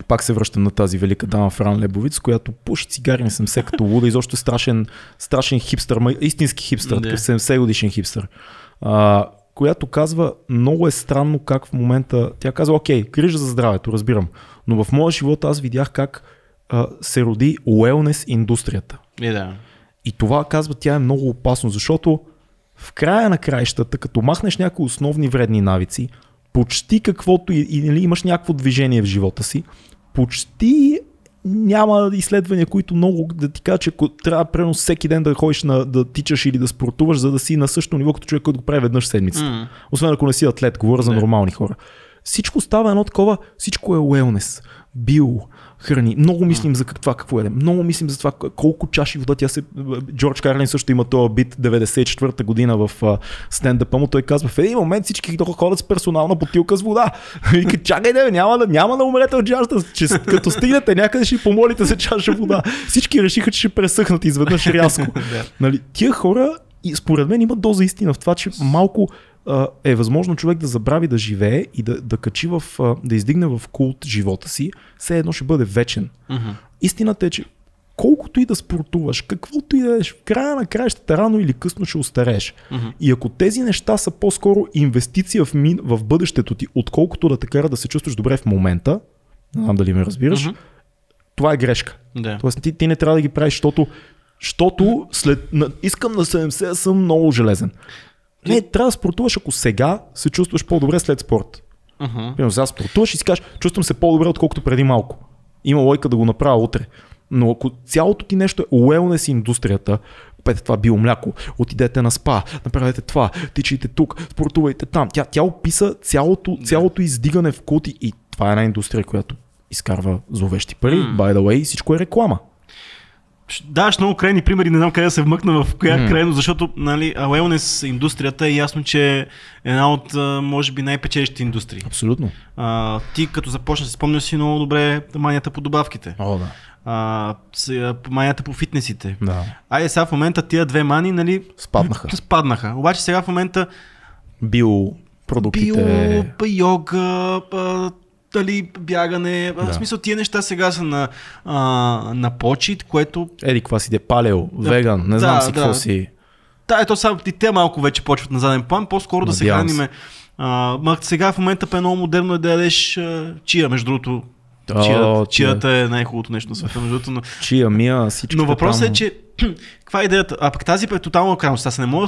пак се връщам на тази велика дама Фран Лебовиц, която пуши цигари на 70 като луда, изобщо страшен, страшен хипстър, истински хипстър, такъв 70 годишен хипстър. А, която казва, много е странно как в момента, тя казва, окей, грижа за здравето, разбирам, но в моя живот аз видях как а, се роди уелнес индустрията. И да. И това, казва тя, е много опасно, защото в края на краищата, като махнеш някои основни вредни навици, почти каквото и, и нали, имаш някакво движение в живота си, почти няма изследвания, които много да ти кажат, че трябва примерно всеки ден да ходиш на, да тичаш или да спортуваш, за да си на същото ниво, като човек, който го прави веднъж седмицата. М. Освен ако не си атлет, говоря за Не. нормални хора. Всичко става едно такова, всичко е уелнес, био, храни. Много мислим за това какво едем. Много мислим за това колко чаши вода тя се... Джордж Карлин също има този бит 94-та година в стендъпа му. Той казва, в един момент всички ходят с персонална бутилка с вода. [laughs] Вика, чакайте, бе, няма да, няма да умрете от жажда. Че, като стигнете някъде ще помолите за чаша вода. Всички решиха, че ще пресъхнат изведнъж рязко. [laughs] Да. Нали, тия хора, и според мен има доза истина в това, че малко а, е възможно човек да забрави да живее и да, да качи в, а, да издигне в култ живота си, все едно ще бъде вечен. Мгм. Истината е, че колкото и да спортуваш, каквото и да еш, в края на краищата рано или късно ще устарееш. Мгм. И ако тези неща са по-скоро инвестиция в, мин, в бъдещето ти, отколкото да те кара да се чувстваш добре в момента, не знам дали ме разбираш, Мгм. това е грешка. Да. Тоест ти, ти не трябва да ги правиш, защото, защото след, на, искам на 70 да съм много железен. Не, трябва да спортуваш, ако сега се чувстваш по-добре след спорт. Мгм. Примерно сега спортуваш и си кажеш, чувствам се по-добре, отколкото преди малко. Има лойка да го направя утре. Но ако цялото ти нещо е уелнес индустрията, купете това биомляко, отидете на спа, направете това, тичайте тук, спортувайте там. Тя, тя описа цялото, цялото издигане в култи и това е една индустрия, която изкарва зловещи пари. М. By the way, всичко е реклама. Даваш много крайни примери, не знам къде да се вмъкна в коя М. крайно, защото нали, wellness индустрията е ясно, че е една от, може би, най-печелищите индустрии. Абсолютно. А, ти като започна, си спомняш си много добре манията по добавките, О, да. а, с- манията по фитнесите. да. Айде сега в момента тия две мани, нали, Спаднаха. спаднаха. Обаче сега в момента био, па, йога, па, дали бягане, да. Да. в смисъл тия неща сега са на, а, на почет, което Еди, каква си де палео, веган, не знам Да, си какво да. си. Да, ето сега и те малко вече почват на заден план, по-скоро да се Надявам храниме. А, ма сега в момента е много модерно е да ядеш а, чия, между другото. О, Чия, чия. чията е най-хубавото нещо на света, между другото. Но, Чия, мия, всички. но въпросът е, че [clears throat] каква е идеята? А пък тази е тотално крайност. Аз не мога да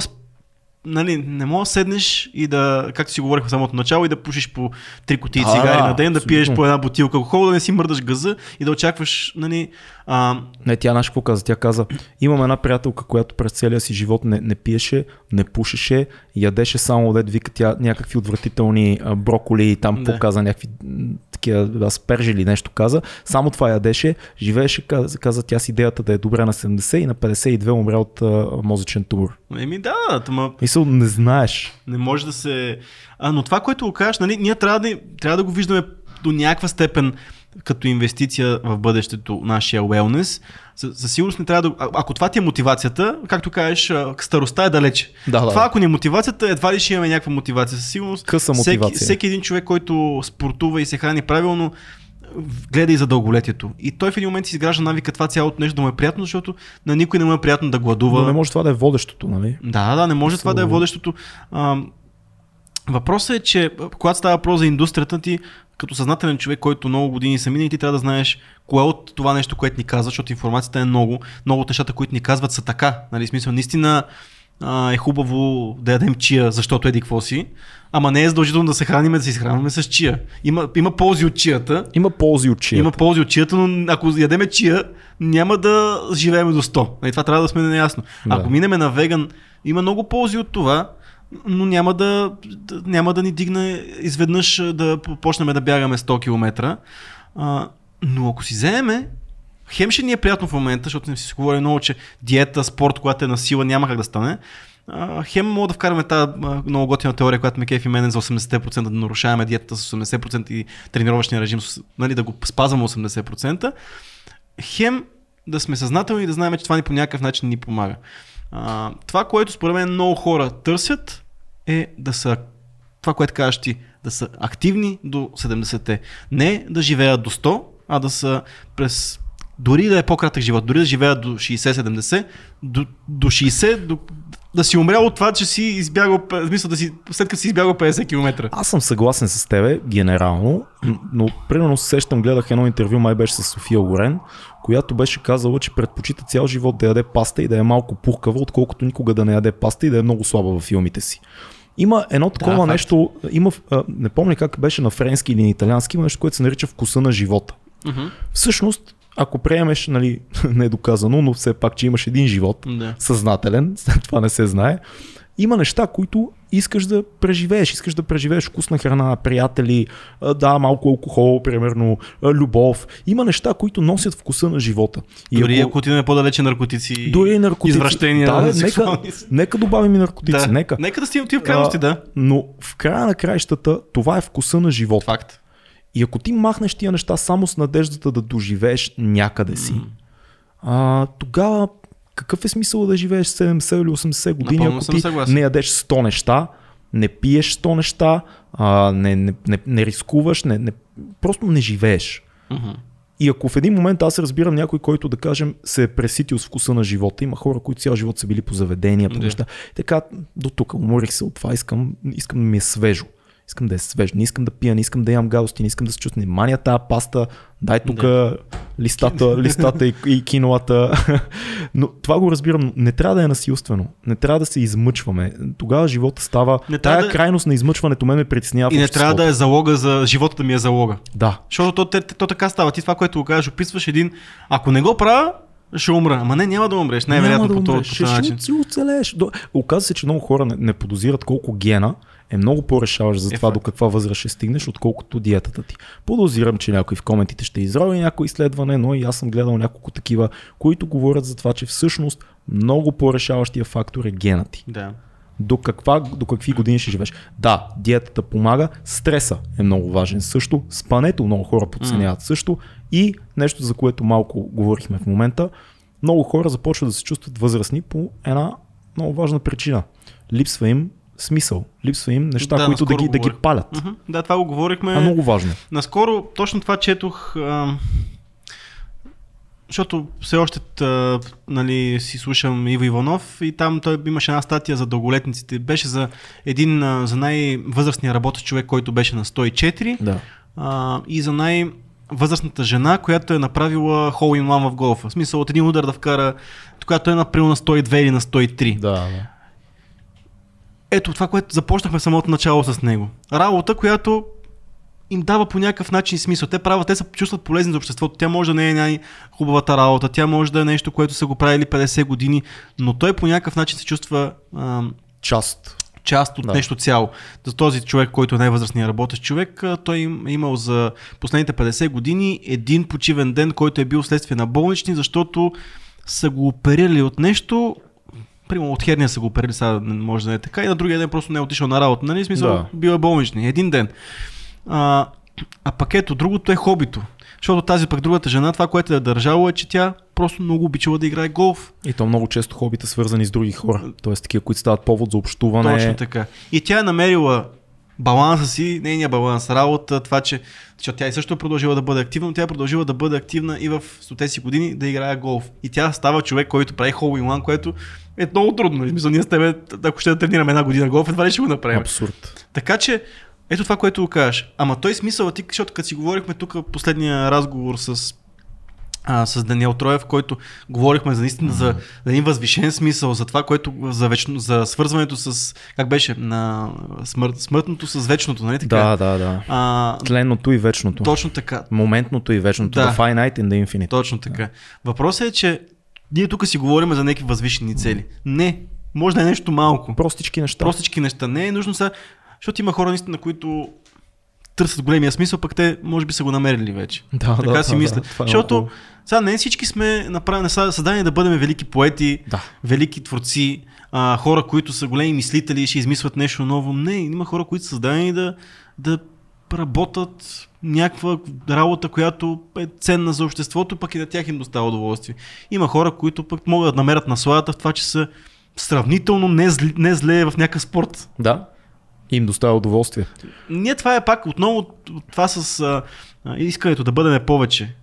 Нали, не мога да седнеш и да, както си говорихме самото начало, и да пушиш по три кутии цигари да, на ден, да абсолютно. пиеш по една бутилка алкохол, да не си мърдаш газа и да очакваш, нали, а, Не, тя знаеш какво каза? Тя каза, имам една приятелка, която през целия си живот не, не пиеше, не пушеше, ядеше само дед вика тя някакви отвратителни броколи и там Да. показа някакви такива аспержи или нещо каза. Само това ядеше, живееше, каза, каза тя с идеята да е добре на 70 и на 52 умря от а, мозъчен тумор. еми да, ама Мисъл, не знаеш. Не може да се. А, но това, което го кажеш, нали, ние трябва да, трябва да го виждаме до някаква степен като инвестиция в бъдещето, нашия wellness. Със сигурност не трябва да. а- Ако това ти е мотивацията, както кажеш, старостта е далече. Да, да. Това, ако ни е мотивацията, едва ли ще имаме някаква мотивация. Със сигурност. Къса Всеки, мотивация. всеки един човек, който спортува и се храни правилно, гледа и за дълголетието. И той в един момент си изгражда навика това цялото нещо да му е приятно, защото на никой не му е приятно да гладува. Но не може това да е водещото, нали? Да, да, не може това да е водещото. А, въпросът е, че когато става въпрос за индустрията ти, като съзнателен човек, който много години са минали, ти трябва да знаеш кое от това нещо, което ни казва, защото информацията е много, много от нещата, които ни казват са така. Нали, смисъл, наистина а, е хубаво да ядем чия, защото еди какво си, ама не е задължително да се храним, да се изхранваме с чия. Има, има ползи от чията, Има ползи от чия. има ползи от чията, но ако ядеме чия, няма да живеем до 100. Нали, това трябва да сме наясно. Да. Ако минеме на веган, има много ползи от това, но няма да, няма да ни дигне изведнъж да почнем да бягаме 100 км. А, но ако си вземеме, хем ще ни е приятно в момента, защото не си говори много, че диета, спорт, когато е на сила, няма как да стане. А, хем мога да вкараме тази много готина теория, която ме кефи мене за 80% да нарушаваме диетата с 80% и тренировъчния режим, нали, да го спазваме 80%. Хем да сме съзнателни и да знаем, че това ни по някакъв начин ни помага. А, това, което според мен много хора търсят е да са, това, което кажеш ти, да са активни до 70-те. Не да живеят до 100, а да са през дори да е по-кратък живот, дори да живеят до 60-70, до, до 60, до, да си умрял от това, че си избягал, в смисъл да си, след като си избягал 50 км. Аз съм съгласен с тебе, генерално, но примерно се сещам, гледах едно интервю, май беше с София Лорен, която беше казала, че предпочита цял живот да яде паста и да е малко пухкава, отколкото никога да не яде паста и да е много слаба във филмите си. Има едно такова факт. нещо, има, а, не помня как беше на френски или на италиански, има нещо, което се нарича вкуса на живота. Uh-huh. Всъщност, ако приемеш, нали, [laughs] не е доказано, но все пак, че имаш един живот, Да. съзнателен, [laughs] това не се знае, има неща, които искаш да преживееш. Искаш да преживееш вкусна храна, приятели, да, малко алкохол, примерно, любов. Има неща, които носят вкуса на живота. И Дори ако отидем по-далече наркотици, дори наркотици. извращения, да, бе, нека, нека добавим и наркотици. да. Нека. нека да стигнем тия крайности, да. Но в края на краищата това е вкуса на живота. Факт. И ако ти махнеш тия неща само с надеждата да доживееш някъде си, а, тогава какъв е смисъл да живееш 70 или 80 години, Напълно ако ти съгласен. не ядеш 100 неща, не пиеш 100 неща, а, не, не, не, не рискуваш, не, не, просто не живееш. Мгм. И ако в един момент аз разбирам някой, който да кажем се е преситил с вкуса на живота, има хора, които цял живот са били по заведения, по неща. Така, до тук, уморих се от това, искам, искам да ми е свежо. Искам да е свежо, не искам да пия, не искам да ям гадости, не искам да се чувствам мания тази паста, дай тук листата, [laughs] листата и, и кинолата. [laughs] Но това го разбирам, не трябва да е насилствено, не трябва да се измъчваме. Тогава живота става, Не тая да- крайност на измъчването мен ме притеснява. И не трябва да е залога за живота да ми е залога. Да, Защото то, те- то така става. Ти това, което го кажеш, описваш един, ако не го правя, ще умра. Ама не, няма да умреш. Най-вероятно Няма по този Ще, начин. ще оцелееш. До... Оказва се, че много хора не, не подозират колко гена е много по-решаващ за Е, това факт. до каква възраст ще стигнеш, отколкото диетата ти. Подозирам, че някой в коментите ще изрови някое изследване, но и аз съм гледал няколко такива, които говорят за това, че всъщност много по-решаващия фактор е гена ти. Да. До, каква, до какви години ще живееш. Да, диетата помага, стреса е много важен също, спането много хора подценяват също и нещо, за което малко говорихме в момента, много хора започват да се чувстват възрастни по една много важна причина. Липсва им смисъл, липсва им неща, Да, които да ги, да ги палят. Мгм. Да, това го говорихме. А много важно. Наскоро точно това четох, а, защото все още а, нали, си слушам Иво Иванов и там той имаше една статия за дълголетниците. Беше за един, за най-възрастния работещ човек, който беше на 104 Да. а, и за най- възрастната жена, която е направила hole in one в голфа. В смисъл от един удар да вкара, която е направил на 102 или на 103. Да, да. Ето това, което започнахме самото начало с него. Работа, която им дава по някакъв начин смисъл. Те правят, те се чувстват полезни за обществото. Тя може да не е най-хубавата работа, тя може да е нещо, което са го правили 50 години, но той по някакъв начин се чувства ам, Част. част от Да. нещо цяло. За този човек, който е най-възрастният работещ човек, той е имал за последните 50 години един почивен ден, който е бил следствие на болнични, защото са го оперирали от нещо, примерно от херния са го оперирали, сега може да не е така, и на другия ден просто не е отишъл на работа. Нали? Смисъл, Да. бил е болнични. Един ден. А, а пък ето, другото е хобито. Защото тази пък другата жена, това, което е държало е, че тя просто много обичала да играе голф. И то много често хобите свързани с други хора. Тоест такива, които стават повод за общуване. Точно така. И тя е намерила баланса си, нейния баланс, работа, това, че защото тя и също е продължила да бъде активна, но тя е продължила да бъде активна и в 100 си години да играе голф. И тя става човек, който прави хол и което е много трудно. В смисъл, ние с тебе, ако ще да тренираме една година голф, едва ли ще го направим. Абсурд. Така че, ето това, което го кажеш. Ама той смисъл, ти, защото като си говорихме тук последния разговор с а, с Даниел Троев, който говорихме за наистина за, за един възвишен смисъл, за това, което за, вечно, за свързването с, как беше, на смърт, смъртното с вечното, нали така? Да, да, да. А, Тленното и вечното. Точно така. Моментното и вечното. Да. The finite and the infinite. Точно така. Да. Въпросът е, че ние тук си говорим за някакви възвишени цели. Не, може да е нещо малко. Простички неща. Простички неща. Не е нужно сега, защото има хора наистина, които търсят големия смисъл, пък те може би са го намерили вече. [laughs] Да, така да, си да, мисля. Да, е Защото сега не всички сме направени, създадени да бъдем велики поети, да. велики творци, а, хора, които са големи мислители и ще измисват нещо ново. Не, има хора, които са създадени да, да работят някаква работа, която е ценна за обществото, пък и на тях им достава удоволствие. Има хора, които пък могат да намерят насладата в това, че са сравнително не зле, не зле в някакъв спорт. Да им доставя удоволствие. Ние това е пак отново това с а, искането да бъдем повече.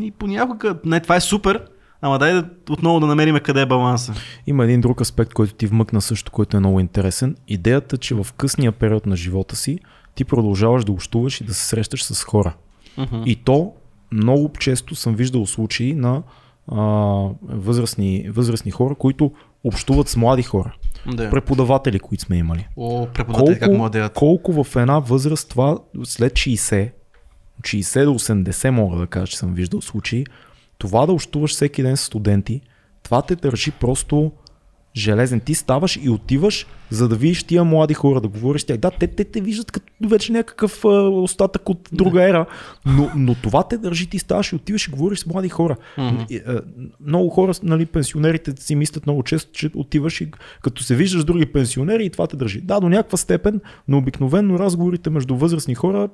И понякога, не, това е супер, ама дай да, отново да намерим къде е баланса. Има един друг аспект, който ти вмъкна също, който е много интересен. Идеята, че в късния период на живота си ти продължаваш да общуваш и да се срещаш с хора. Uh-huh. И то много често съм виждал случаи на а, възрастни, възрастни хора, които общуват с млади хора. Да. Преподаватели, които сме имали. О, преподаватели колко, как младеят. Колко в една възраст това след 60, 60 до 80 мога да кажа, че съм виждал случаи, това да общуваш всеки ден с студенти, това те държи просто железен. Ти ставаш и отиваш, за да видиш тия млади хора, да говориш с тях. Да, те, те те виждат като вече някакъв а, остатък от друга ера, но, но това те държи. Ти ставаш и отиваш и говориш с млади хора. Mm-hmm. Много хора, нали, пенсионерите си мислят много често, че отиваш и като се виждаш с други пенсионери и това те държи. Да, до някаква степен, но обикновено разговорите между възрастни хора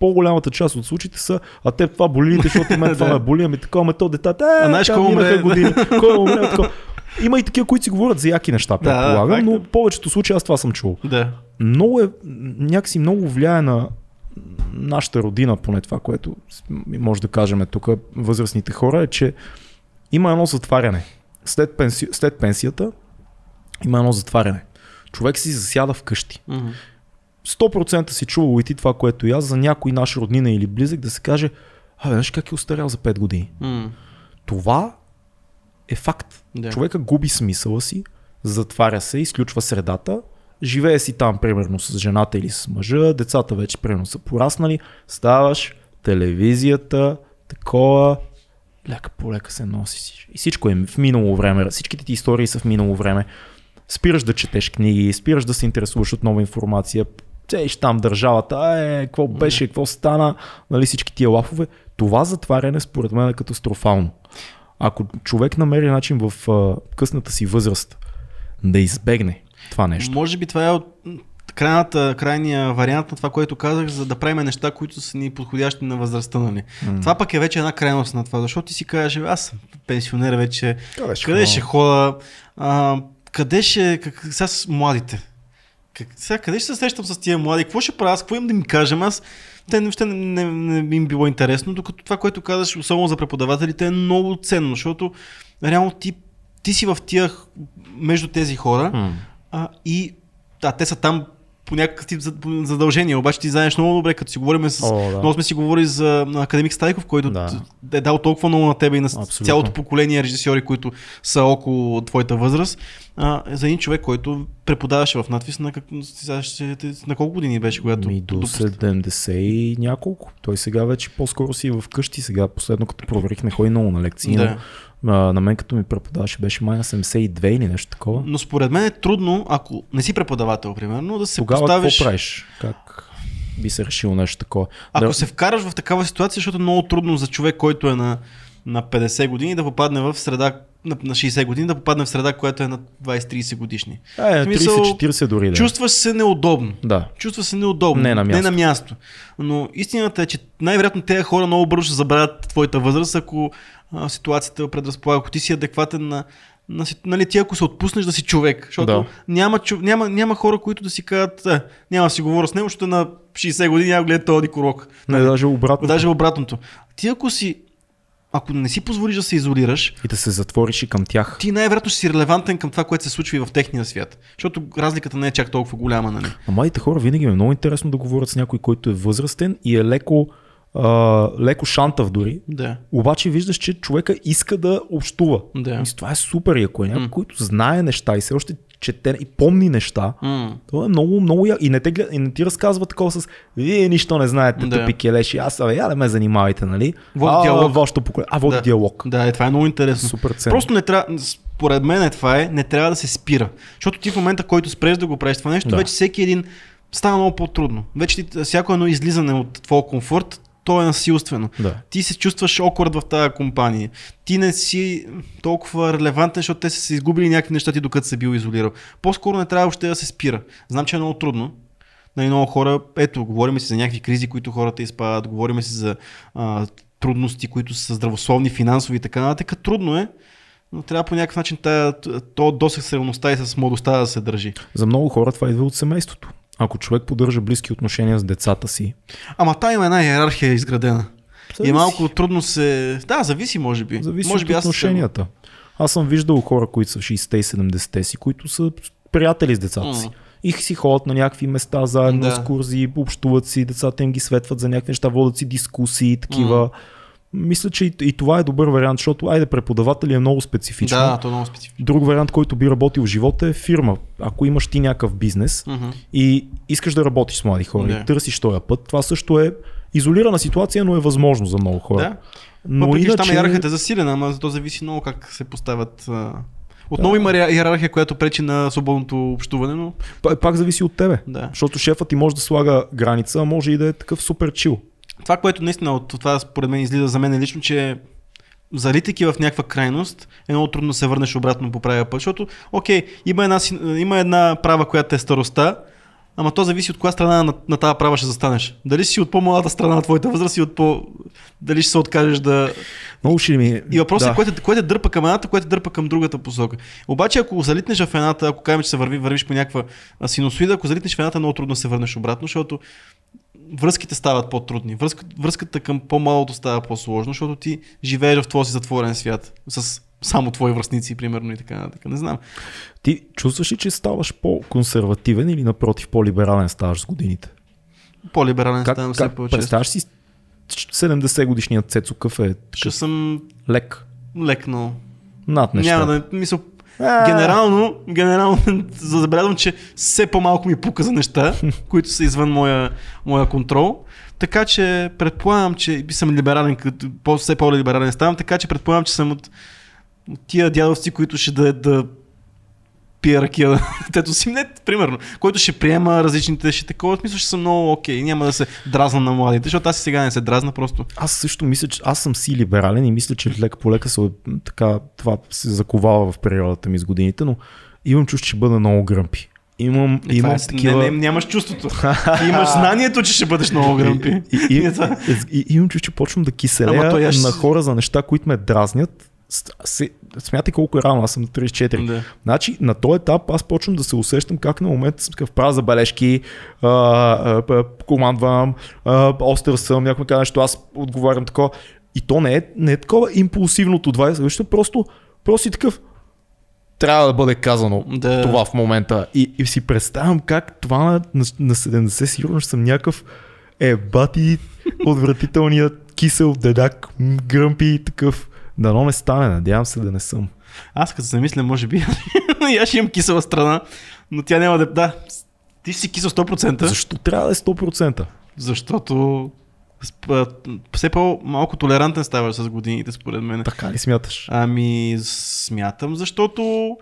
по-голямата част от случаите са, а те това боли, защото мен [laughs] това ме боли, ами такова ме то детата, е, а знаеш колко години, [laughs] кой умре, такова. Има и такива, които си говорят за яки неща, предполагам, да, но в повечето случаи аз това съм чул. Да. Много е, някакси много влияе на нашата родина, поне това, което може да кажем тук, възрастните хора, е, че има едно затваряне. След, пенси... след пенсията има едно затваряне. Човек си засяда вкъщи. Mm-hmm. 100% си чувал и ти това, което и аз, за някой наш роднина или близък да се каже, а, знаеш как е устарял за 5 години. Mm. Това е факт. Да. Човека губи смисъла си, затваря се, изключва средата, живее си там, примерно, с жената или с мъжа, децата вече, примерно, са пораснали, ставаш, телевизията, такова, лека по лека се носи. И всичко е в минало време, всичките ти истории са в минало време. Спираш да четеш книги, спираш да се интересуваш от нова информация, цееш там държавата, е, какво беше, какво стана, нали всички тия лафове. Това затваряне според мен е катастрофално. Ако човек намери начин в а, късната си възраст да избегне това нещо. Може би това е от крайната, крайния вариант на това, което казах, за да правим неща, които са ни подходящи на възрастта. Нали. Mm. Това пък е вече една крайност на това, защото ти си кажеш, аз съм пенсионер вече, къде ще, къде ще хода, а, къде ще, как, сега с младите, как, сега къде ще се срещам с тия млади, какво ще правя, какво им да ми кажем, аз те въобще не, не, не им било интересно, докато това, което казаш, особено за преподавателите, е много ценно, защото реално ти, ти си в тия, между тези хора mm. а, и да, те са там по някакъв тип задължения. Обаче ти знаеш много добре, като си говорим с... О, да. Много сме си говорили за академик Стайков, който да. е дал толкова много на тебе и на Абсолютно. цялото поколение режисьори, които са около твоята възраст. А, за един човек, който преподаваше в надвис на, как, на колко години беше, когато... Ми до 70 и няколко. Той сега вече по-скоро си е в къщи. Сега последно като проверих не ходи много на лекции. Да. А, на мен като ми преподаваше беше май на 72 или нещо такова. Но според мен е трудно, ако не си преподавател, примерно, да се Тогава поставиш... какво правиш? Как би се решил нещо такова? Ако да... се вкараш в такава ситуация, защото е много трудно за човек, който е на, на 50 години да попадне в среда, на, на 60 години да попадне в среда, която е на 20-30 годишни. Е, 30-40 дори да. Чувстваш се неудобно. Да. Чувстваш се неудобно. Не на място. Не на място. Но истината е, че най-вероятно тези хора много бързо ще забравят твоята възраст, ако а, ситуацията предразполага. Ако ти си адекватен на на нали, ти ако се отпуснеш да си човек, защото Да. няма, няма, няма хора, които да си кажат, е, няма да си говоря с него, защото на 60 години няма гледа този дикорок. Не, даже обратно. Даже обратното. Ти ако си, ако не си позволиш да се изолираш, И да се затвориш и към тях. ти най-вероятно ще си релевантен към това, което се случва и в техния свят. Защото разликата не е чак толкова голяма, нали? А младите хора винаги е много интересно да говорят с някой, който е възрастен и е леко, леко шантав дори. Да. Обаче виждаш, че човека иска да общува. Да. Мисля, това е супер. И ако е някой, М. който знае неща и все още чете и помни неща, М. това е много, много я... И не, те, и не ти разказва такова с Вие нищо не знаете, Да. тъпи келеши. Аз, абе, я да ме занимавайте, нали? Води а, диалог. Вашето поколение. А, води Да. диалог. Да, е, това е много интересно. Супер ценно. Просто не трябва, според мен е това е, не трябва да се спира. Защото ти в момента, който спреш да го правиш това нещо, Да. вече всеки един става много по-трудно. Вече ти, всяко едно излизане от твоя комфорт, то е насилствено. Да. Ти се чувстваш окорд в тази компания. Ти не си толкова релевантен, защото те са се изгубили някакви неща ти докато се бил изолирал. По-скоро не трябва въобще да се спира. Знам, че е много трудно. Нали, много хора, ето, говорим си за някакви кризи, които хората изпадат, говорим си за а, трудности, които са здравословни, финансови и така нататък. Трудно е, но трябва по някакъв начин тая, то досег с реалността и с младостта да се държи. За много хора това идва от семейството. Ако човек поддържа близки отношения с децата си, Ама та има една иерархия изградена. И Зависи. е малко трудно се... Да, зависи, може би. Зависи може от би съм- отношенията. Аз съм виждал хора, които са в 60-те и 70-те си, които са приятели с децата си. М. И си ходят на някакви места заедно, Да. да. екскурзии, общуват си, децата им ги светват за някакви неща, водят си дискусии, такива. Мисля, че и, и това е добър вариант, защото айде преподаватели е много специфично. Да, то е много специфично. Друг вариант, който би работил в живота е фирма. Ако имаш ти някакъв бизнес Мгм. и искаш да работиш с млади хора Да. и търсиш този път, това също е изолирана ситуация, но е възможно за много хора. Да. Но Въпреки, че там иначе... иерархията е засилена, ама то зависи много как се поставят. Отново има ре- иерархия, която пречи на свободното общуване, но Па- Пак зависи от тебе. да. Защото шефът ти може да слага граница, а може и да е такъв супер чил. Това, което наистина от това според мен излиза за мен лично, че залитайки в някаква крайност, е много трудно да се върнеш обратно по правия път, защото, окей, има една, има една права, която е старостта, ама то зависи от коя страна на, на тази права ще застанеш. Дали си от по-малата страна на твоята възраст и от по... Дали ще се откажеш да... Много ще ми... И въпросът да. е, кое те, кое те дърпа към едната, кое те дърпа към другата посока. Обаче, ако залитнеш в едната, ако кажем, че се върви, вървиш по някаква синусоида, ако залитнеш в едната, много трудно да се върнеш обратно, защото връзките стават по-трудни. Връзка, връзката към по-малото става по-сложно, защото ти живееш в твоя си затворен свят с само твои връзници, примерно и така нататък. Не знам. Ти чувстваш ли, че ставаш по-консервативен или напротив по-либерален ставаш с годините? По-либерален Как, ставам все по-често. представяш си 70 годишният Цецо Къв е Ще съм лек лекнал. над нещата. Няма да мисля. Генерално, генерално [laughs] забелязвам, че все по-малко ми пука за неща, [laughs] които са извън моя, моя контрол. Така че предполагам, че би съм либерален, като все по-либерален ставам, така че предполагам, че съм от, от тия дядовци, които ще да, да пия ракия, тето си не, примерно, който ще приема различните, ще такова, смисъл ще съм много окей, няма да се дразна на младите, защото аз и сега не се дразна просто. Аз също мисля, че аз съм си либерален и мисля, че лека по лека се, така, това се заковава в периодата ми с годините, но имам чувство, че ще бъда много гръмпи. Имам, това имам е, такива... не, не, нямаш чувството. Ти [laughs] имаш знанието, че ще бъдеш много гръмпи. И, и, [laughs] и, и, и, имам чувство, че почвам да аз- на хора за неща, които ме дразнят. Смятай колко е рано, аз съм на 34. Да. Значи на този етап аз почвам да се усещам как на момента съм такъв правя забележки, а, а, а, командвам, а, остър съм, някой казва нещо, аз отговарям такова. И то не е, не е такова импулсивното 20, защото просто, просто си такъв трябва да бъде казано Да. това в момента. И, и си представям как това на, на, на 70 сигурно ще съм някакъв е бати отвратителният кисел дедак, гръмпи такъв. Дано не стане, надявам се да не съм. Аз като се замисля, може би, [laughs] и аз ще имам кисела страна, но тя няма да... Да, ти си кисел 100%, Защо трябва да е 100%? защото все по-малко толерантен ставаш с годините, според мен. Така ли смяташ? Ами, смятам, защото...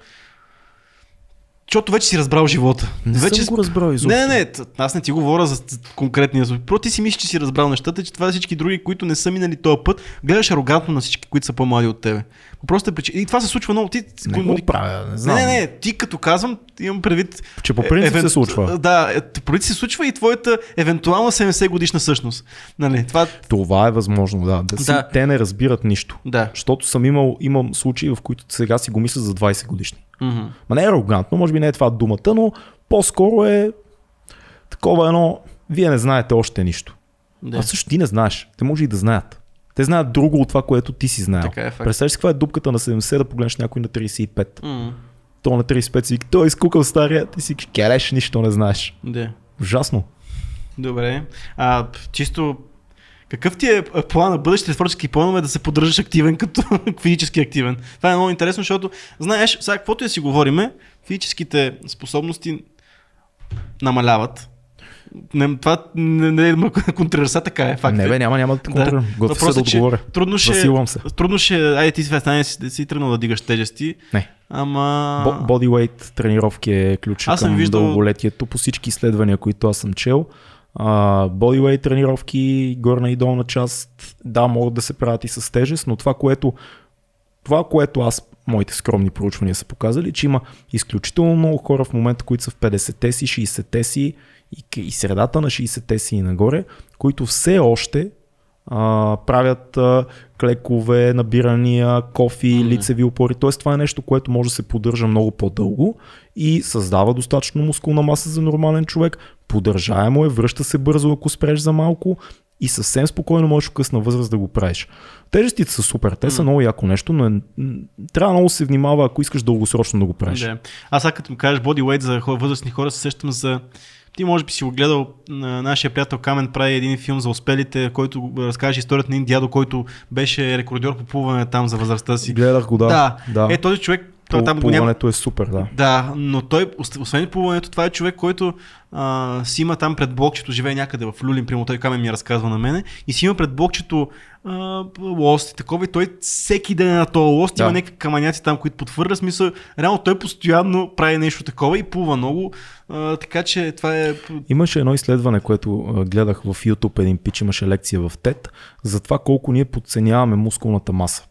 Защото вече си разбрал живота. Не вече съм го разбрал изобщо. Не, не, аз не ти говоря за конкретния случай. Просто ти си мислиш, че си разбрал нещата, че това всички други, които не са минали този път, гледаш арогантно на всички, които са по-млади от тебе. По простата причина. И това се случва много. Ти, Не го правя, не знам. не, не, не, ти като казвам, имам предвид. Че по принцип евен- се случва. Да, е, по принцип се случва и твоята евентуална 70 годишна същност. Нали, това, Това е възможно, да. да, си, Да. Те не разбират нищо. да. Защото съм имал, имам случаи, в които сега си го мисля за 20 годишни. Ма не е арогантно, може би не е това думата, но по-скоро е такова едно, вие не знаете още нищо. Да. А също ти не знаеш. Те може и да знаят. Те знаят друго от това, което ти си знаел. Така е. Представяш си каква е дупката на 70 да погледнеш някой на 35. М, То на 35 си той е изкукал стария, ти си кереш, нищо не знаеш. Да. Ужасно. Добре. А, чисто какъв ти е план на бъдещите творчески планове да се поддържаш активен като [laughs] физически активен? Това е много интересно, защото знаеш, сега каквото и да си говориме, физическите способности намаляват. Не, това не, не, не контрираш, сега така е факт. не е. бе, няма, няма да контрирам. Готов се да отговоря. Трудно ще, Засилвам се. трудно ще, айде ти сега стане си, да си тръгнал да дигаш тежести, Не. ама... Bodyweight тренировки е ключа Аз съм към виждал- дълголетието по всички изследвания, които аз съм чел. Bodyweight тренировки, горна и долна част, да, могат да се правят и с тежест, но това, което, това, което аз, моите скромни проучвания са показали, че има изключително много хора в момента, които са в 50-те си, 60-те си и, и средата на 60-те си и нагоре, които все още а, правят а, клекове, набирания, кофи, Мгм. лицеви опори. Тоест това е нещо, което може да се поддържа много по-дълго и създава достатъчно мускулна маса за нормален човек. Поддържаемо е, връща се бързо, ако спреш за малко и съвсем спокойно можеш в късна възраст да го правиш. Тежестите са супер, те са много яко нещо, но е, трябва много се внимава, ако искаш дългосрочно да го правиш. Да. Аз сега като ми кажеш bodyweight за възрастни хора, се сещам за... Ти може би си го гледал, на нашия приятел Камен прави един филм за успелите, който разкаже историята на един дядо, който беше рекордьор по плуване там за възрастта си. Гледах го, да. да. да. Е, този човек, той там го няма, плуването е супер, да. Да, но той, ос- освен плуването, това е човек, който а, си има там пред блокчето, живее някъде в Люлин, прямо той камен ми разказва на мене, и си има пред блокчето а, лост и такова, и той всеки ден е на този лост, Да. има някакви камъняци там, които потвърля смисъл. Реално той постоянно прави нещо такова и плува много, а, така че това е... Имаше едно изследване, което гледах в YouTube, един пич имаше лекция в TED, за това колко ние подценяваме мускулната маса.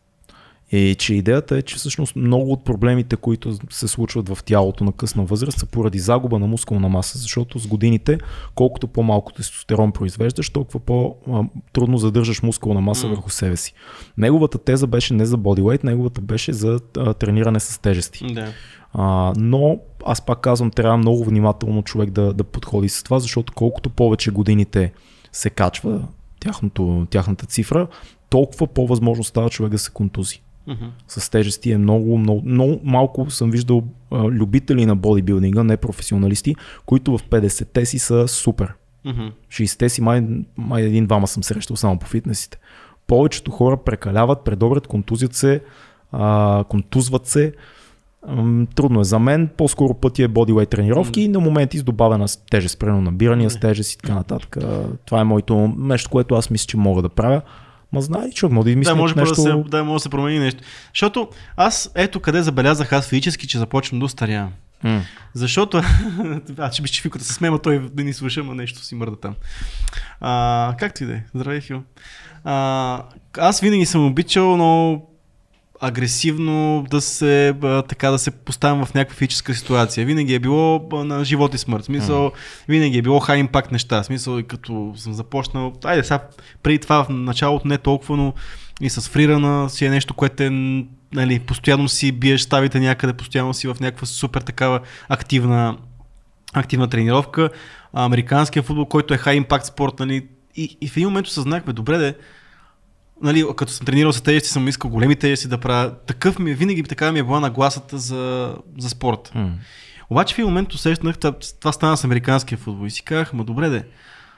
И че идеята е, че всъщност много от проблемите, които се случват в тялото на късна възраст, са поради загуба на мускулна маса, защото с годините, колкото по-малко тестостерон произвеждаш, толкова по-трудно задържаш мускулна маса М. върху себе си. Неговата теза беше не за бодyweight, неговата беше за трениране с тежести. Да. А, но аз пак казвам, трябва много внимателно човек да, да подходи с това, защото колкото повече годините се качва тяхното, тяхната цифра, толкова по-възможно става човек да се контузи. Мгм. С тежести е много, много, много малко съм виждал а, любители на бодибилдинга, не професионалисти, които в 50-те си са супер. Мгм. 60-те си май, май един-двама съм срещал само по фитнесите. Повечето хора прекаляват, предобрят, контузят се, а, контузват се. Ам, Трудно е за мен. По-скоро пъти е бодyweight тренировки и на моменти с добавена тежест, примерно набирания с тежест и така нататък. Това е моето нещо, което аз мисля, че мога да правя. Ма знае човек, мога да Да, измисля може нещо. да, се, да, може да се промени нещо. Защото аз ето къде забелязах аз физически, че започвам да устарявам. М. Защото, [laughs] аз ще биш фиката се смема, той да ни слуша, ама нещо си мърда там. А, както и да е. Здравей, Фил. А, аз винаги съм обичал, но агресивно да се, а, така да се поставям в някаква физическа ситуация. Винаги е било а, на живот и смърт. Смисъл, винаги е било хай импакт неща. Смисъл, и като съм започнал, айде сега, преди това в началото не толкова, но и с фрирана си е нещо, което е, нали, постоянно си биеш ставите някъде, постоянно си в някаква супер такава активна, активна тренировка. А, Американския футбол, който е хай импакт спорт, нали, и, и в един момент осъзнахме, добре де, нали, като съм тренирал с тежести, съм искал големи тежести да правя. Такъв ми, винаги така ми е била нагласата за, за спорт. М. Обаче в един момент усещнах, това, това стана с американския футбол и си казах, ма добре де,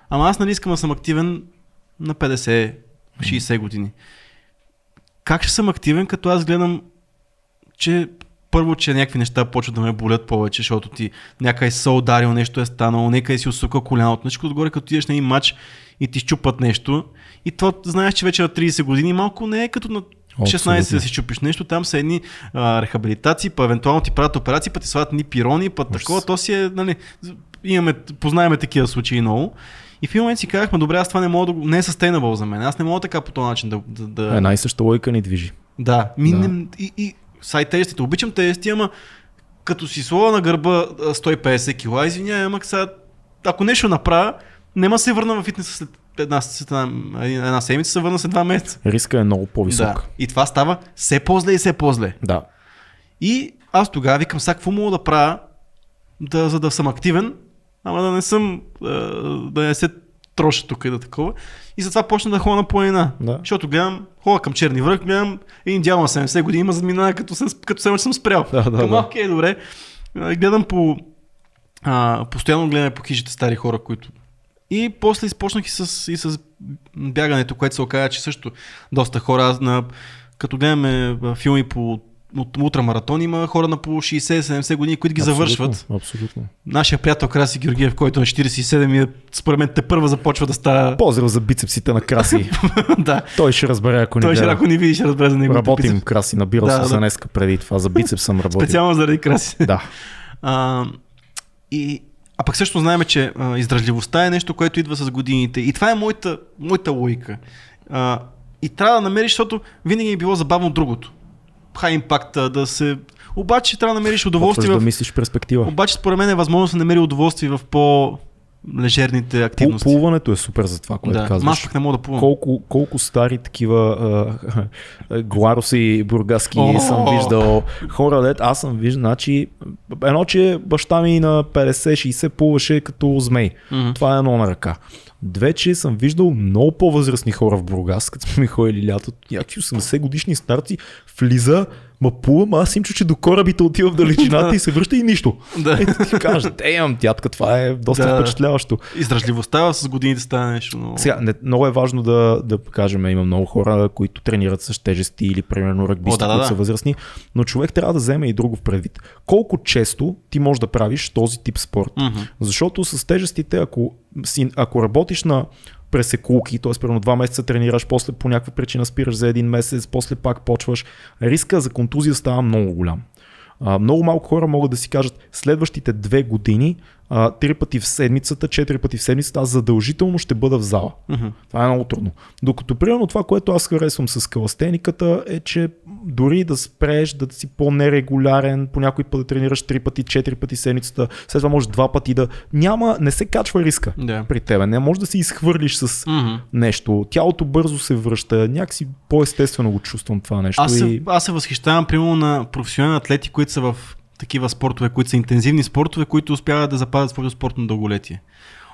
ама аз нали искам да съм активен на 50-60 години. Как ще съм активен, като аз гледам, че първо, че някакви неща почват да ме болят повече, защото ти някъде се ударил, нещо е станало, някъде си усука коляното, нещо отгоре, като идеш на един матч и ти щупат нещо. И то знаеш, че вече на 30 години малко не е като на 16 да Абсолютно. си чупиш нещо, там са едни а, рехабилитации, па евентуално ти правят операции, па ти слагат ни пирони, па такова, то си е, нали, имаме, познаеме такива случаи много. И в един момент си казахме, добре, аз това не мога да не е sustainable за мен. Аз не мога така по този начин да, да, да... Една и съща логика ни движи. Да, ми, Да. И, и сай тежестите. Обичам тежести, ама като си слова на гърба а, 150 кила, извинявай, ама сега, ако нещо направя, нема се върна в фитнеса след една, след една, една седмица, се върна след два месеца. Риска е много Да. по-висок. И това става все по-зле и все по-зле. Да. И аз тогава викам, сега какво мога да правя, да, за да съм активен, ама да не съм, да не се троша тук и да такова. И затова почна да ходя на планина. Да. Защото гледам, ходя към Черни връх, гледам един дял на 70 години има заминава, като, се, като се съм спрял. Да, да, Към, да. окей, добре. Гледам по... А, постоянно гледаме по хижите стари хора, които... И после изпочнах и с, и с бягането, което се оказа, че също доста хора, аз на, като гледаме филми по от ултрамаратон има хора на по 60-70 години, които ги Абсолютно, завършват. Абсолютно. Нашия приятел Краси Георгиев, който е на 47 и според мен те първа започва да става... Поздрав за бицепсите на Краси. [laughs] да. Той ще разбере, ако ни Той ще, ако ни видиш, ще разбере за него. Работим Краси, набирал Да, съм да. днеска преди това. За бицеп съм работил. Специално заради Краси. Да. [laughs] А, и, а пък също знаем, че а, издръжливостта е нещо, което идва с годините. И това е моята, моята логика. А, и трябва да намериш, защото винаги е било забавно другото. Хай импакта, да се... Обаче трябва да намериш удоволствие Почваш в... да мислиш перспектива. Обаче според мен е възможно да се намери удоволствие в по-лежерните Пул, активности. плуването е супер за това, което да. Казваш. Аз не мога да плувам. Колко, колко стари такива а, гларуси бургаски О! съм виждал. Хора, дет, аз съм виждал, значи, едно, че баща ми на 50-60 плуваше като змей. Мгм. Това е едно на ръка. Две, че съм виждал много по-възрастни хора в Бургас, като сме ходили лятото, някакви 80 годишни старци, влиза, ма плува, ма аз им чу, че до корабите отива в далечината [laughs] и се връща и нищо. Да. И ти кажеш, имам дядка, това е доста Да. впечатляващо. Издръжливостта с годините става нещо много. Сега, не, много е важно да, да кажем, има много хора, които тренират с тежести или примерно ръгбисти, да, да, които да. са възрастни, но човек трябва да вземе и друго в предвид. Колко често ти можеш да правиш този тип спорт? Мгм. Защото с тежестите, ако, си, ако работиш на пресекулки, т.е. примерно два месеца тренираш, после по някаква причина спираш за един месец, после пак почваш, риска за контузия става много голям. Много малко хора могат да си кажат следващите две години, а, три пъти в седмицата, четири пъти в седмицата, аз задължително ще бъда в зала. Мгм. Това е много трудно. Докато примерно това, което аз харесвам с каластениката е, че дори да спреш, да си по-нерегулярен, по някой път да тренираш три пъти, четири пъти седмицата, след това може два пъти да... Няма, не се качва риска Да. при тебе. Не може да си изхвърлиш с Мгм. нещо. Тялото бързо се връща. Някакси по-естествено го чувствам това нещо. Аз и... се, аз се възхищавам, примерно, на професионални атлети, които са в такива спортове, които са интензивни спортове, които успяват да запазят своето спортно дълголетие.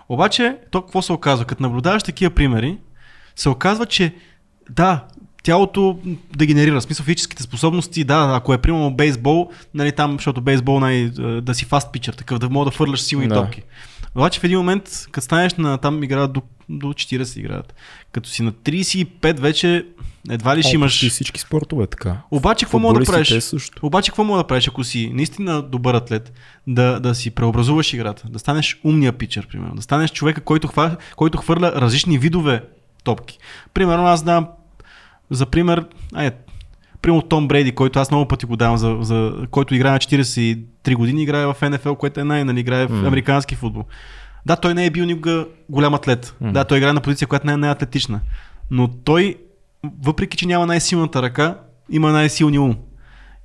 Обаче, то какво се оказва? Като наблюдаваш такива примери, се оказва, че да, тялото дегенерира, смисъл физическите способности, да, ако е примерно бейсбол, нали там, защото бейсбол най, да си фаст питчер, такъв да мога да фърляш силни Да. топки. Обаче в един момент, като станеш на там играят до, до 40 играят. Като си на 35 вече едва ли ще имаш... всички спортове така. Обаче какво мога да правиш? също. Обаче какво мога да правиш, ако си наистина добър атлет, да, да си преобразуваш играта, да станеш умния питчер, примерно, да станеш човека, който, хва, който хвърля различни видове топки. Примерно аз дам за пример, ай, примерно Том Брейди, който аз много пъти го давам, за, за, който играе на 43 години, играе в НФЛ, което е най, нали, играе в М. американски футбол. Да, той не е бил никога голям атлет. М. Да, той играе на позиция, която не е най-атлетична. Но той, въпреки че няма най-силната ръка, има най-силния ум.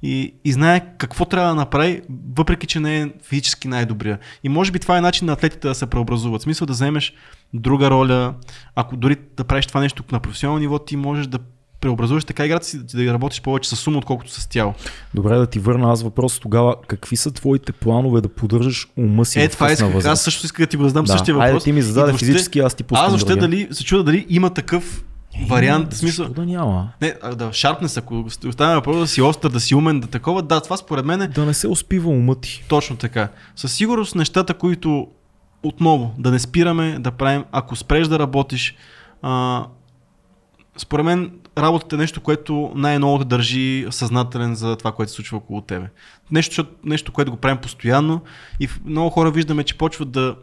И, и знае какво трябва да направи, въпреки че не е физически най-добрия. И може би това е начин на атлетите да се преобразуват. В смисъл да вземеш друга роля. Ако дори да правиш това нещо на професионално ниво, ти можеш да преобразуваш така играта си, да работиш повече с ум, отколкото с тяло. Добре да ти върна аз въпрос тогава. Какви са твоите планове да поддържаш ума си Е, това исках. Аз също исках да ти го задам Да. същия въпрос. Айде ти ми зададе въобще- физически, аз ти пускам Аз въобще дали, се чуда дали има такъв вариант, в смисъл. Да няма? Не, а, да, шарпнес, ако оставяме въпрос да си остър, да си умен, да такова, да, това според мен е Да не се успива умът ти. точно така. Със сигурност нещата, които отново да не спираме да правим, ако спреш да работиш, а, според мен работата е нещо, което най-много те държи съзнателен за това, което се случва около тебе. Нещо, нещо което го правим постоянно и много хора виждаме, че почват да,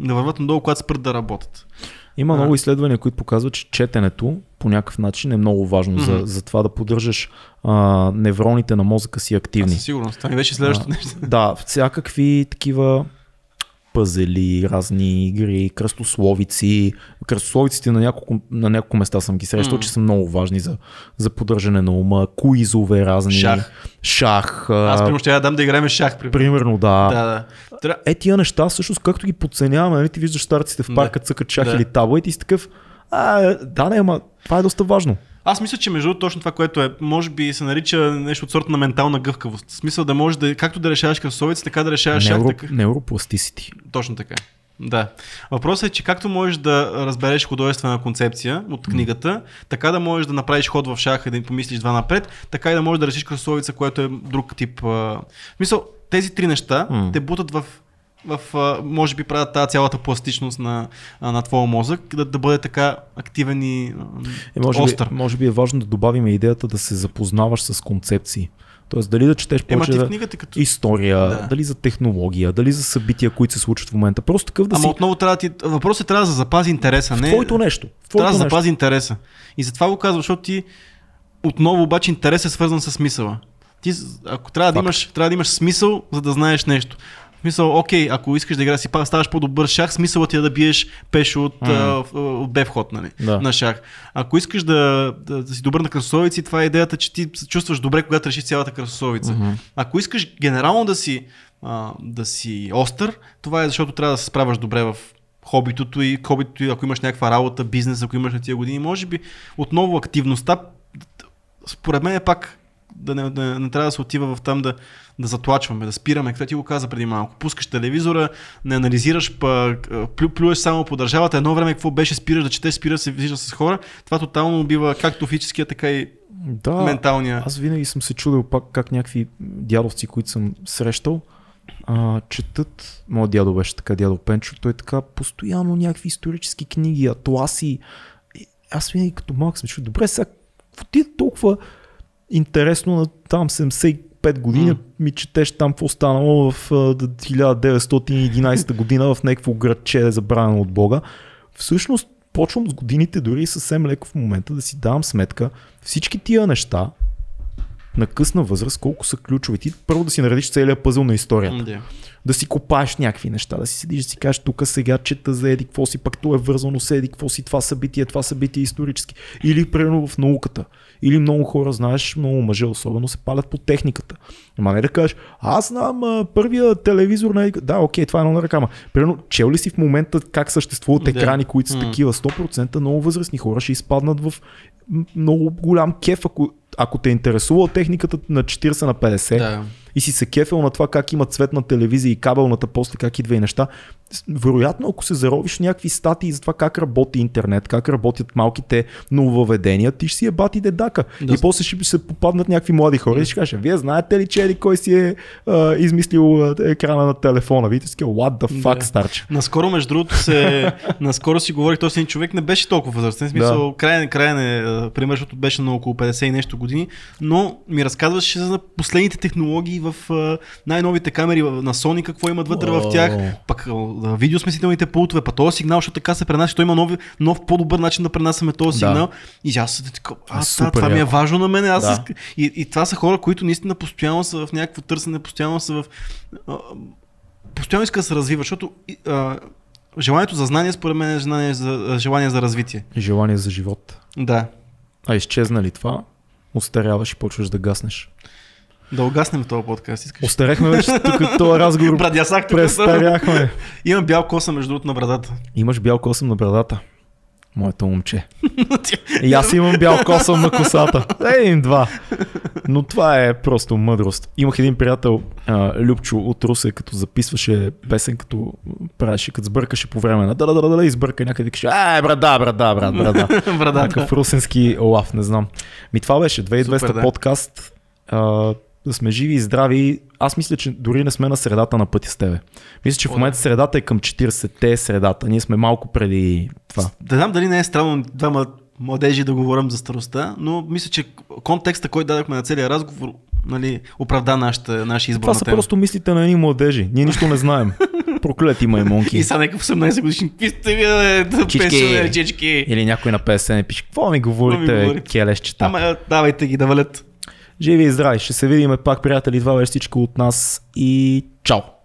да върват надолу, когато спрат да работят. Има А. много изследвания, които показват, че четенето по някакъв начин е много важно за, за това да поддържаш а, невроните на мозъка си А, активни. със сигурност. Това ми беше следващото А, нещо. Да, всякакви такива пъзели, разни игри, кръстословици. Кръстословиците на няколко, на няколко места съм ги срещал, М. че са много важни за, за поддържане на ума. Куизове разни. Шах. Шах. Аз примерно ще я дам да играем шах. Примерно. примерно, да. Да, да. Е, тия неща, всъщност, както ги подценяваме, нали, ти виждаш старците в Да. парка, цъкат шах Да. или табла и ти си такъв, а, да, не, ама това е доста важно. Аз мисля, че между другото точно това, което е, може би се нарича нещо от сорта на ментална гъвкавост. В смисъл да можеш да, както да решаваш кръсовици, така да решаваш шах. Невро, Така... Neuroplasticity. Точно така. Да. Въпросът е, че както можеш да разбереш художествена концепция от книгата, така да можеш да направиш ход в шаха и да помислиш два напред, така и да можеш да решиш кръсовица, което е друг тип. А... В смисъл, тези три неща М. те бутат в в, може би правят тази цялата пластичност на, на твоя мозък, да, да бъде така активен и Е, може, би, остър. може би е важно да добавим идеята да се запознаваш с концепции. Тоест дали да четеш Ема повече в за книгата като... история, Да. дали за технология, дали за събития, които се случват в момента. Просто такъв да Ама си отново трябва да ти... Въпросът е трябва да запази интереса, в не... твоето нещо. В Трябва твоето да нещо. запази интереса. И затова го казвам, защото ти отново обаче интерес е свързан с смисъла. Ти, ако трябва да, Факт. имаш, трябва да имаш смисъл, за да знаеш нещо. В Смисъл, окей, ако искаш да играеш, си ставаш по-добър шах, смисълът ти е да биеш пешо от, Мгм. а, от бев ход нали, Да. на шах. Ако искаш да, да, да си добър на кръсовици, това е идеята, че ти се чувстваш добре, когато решиш цялата кръсовица. Мгм. Ако искаш генерално да си, а, да си остър, това е защото трябва да се справяш добре в хобитото и хобитото, ако имаш някаква работа, бизнес, ако имаш на тия години, може би отново активността, според мен е пак да не, да не трябва да се отива в там да, да затлачваме, да спираме, както ти го каза преди малко. Пускаш телевизора, не анализираш, пък плю, плюеш само по държавата. Едно време какво беше, спираш да четеш, спираш да се виждаш с хора. Това тотално убива както физическия, така и Да, менталния. аз винаги съм се чудил пак как някакви дядовци, които съм срещал, а, четат, моят дядо беше така, дядо Пенчо, той така постоянно някакви исторически книги, атласи. И аз винаги като малък съм чул, добре, сега, какво ти е толкова интересно на там 75 години, М. ми четеш там какво станало в а, 1911 година в някакво градче, забравено от Бога. Всъщност, почвам с годините, дори съвсем леко в момента, да си давам сметка всички тия неща на късна възраст, колко са ключови. Ти първо да си наредиш целият пъзъл на историята. Да. Да си копаеш някакви неща, да си седиш да си кажеш тук сега чета за еди какво си, пък то е вързано с еди какво си, това събитие, това събитие е исторически. Или примерно в науката. Или много хора, знаеш, много мъже особено се палят по техниката. Ама не да кажеш, аз знам а, първия телевизор на... Да, окей, това е много на ръка. Примерно, чел ли си в момента как съществуват Да. екрани, които са такива 100% много възрастни хора ще изпаднат в много голям кеф, ако, ако те интересува от техниката на 40 на 50 Да. И си се кефел на това как има цветна телевизия и кабелната после как идва и неща, вероятно ако се заровиш някакви статии за това как работи интернет, как работят малките нововведения, ти ще си е бати дедака. Да. И после ще се попаднат някакви млади хора и ще кажеш, вие знаете ли, че еди кой си е а, измислил екрана на телефона? Вие си what the fuck, Да. старче. Наскоро, между другото, се, [laughs] наскоро си говорих, този човек не беше толкова възрастен, в смисъл, да. крайен, крайен е, пример, защото беше на около 50 и нещо години, но ми разказваше за последните технологии в а, най-новите камери в- на Sony, какво имат вътре в тях, пък видеосмесителните пултове, па този сигнал, защото така се пренася, той има нов, нов по-добър начин да пренасяме този Да. сигнал. И аз а, Супер това ми е важно на мен. Аз Да. и, и, това са хора, които наистина постоянно са в някакво търсене, постоянно са в. а, постоянно искат да се развиват, защото и, а, желанието за знание, според мен, е желание за, желание за развитие. Желание за живот. Да. А изчезна ли това, устаряваш и почваш да гаснеш. Да угаснем този подкаст, искаш. Остарехме вече тук този разговор. Брадясак тук. Престаряхме. Имам бял коса между другото на брадата. Имаш бял косъм на брадата. Моето момче. И аз имам бял косъм на косата. Един-два. Но това е просто мъдрост. Имах един приятел, а, Любчо от Русе, като записваше песен, като правеше, като сбъркаше по време на да да да да да избърка някъде, викаше, а, брада, брада, брат, брада. [laughs] Брадата. Някакъв русенски лав, не знам. Ми това беше 2200 Супер, да. подкаст. А, да сме живи и здрави. Аз мисля, че дори не сме на средата на пътя с тебе. Мисля, че в О, момента средата е към 40-те средата. Ние сме малко преди това. Да знам дали не е странно двама младежи да говорим за старостта, но мисля, че контекста, който дадахме на целия разговор, нали, оправда нашата, нашия избор Това на са тема. просто мислите на едни младежи. Ние нищо не знаем. [laughs] Проклети маймунки. И са някакъв 18 годишни. Какви сте вие, да, Чички. Или някой на 50 не пише. Какво ми говорите, ми бе, говорите? келещчета? Ама давайте ги да валят. Живи и здрави. Ще се видим пак, приятели. Това беше всичко от нас и чао!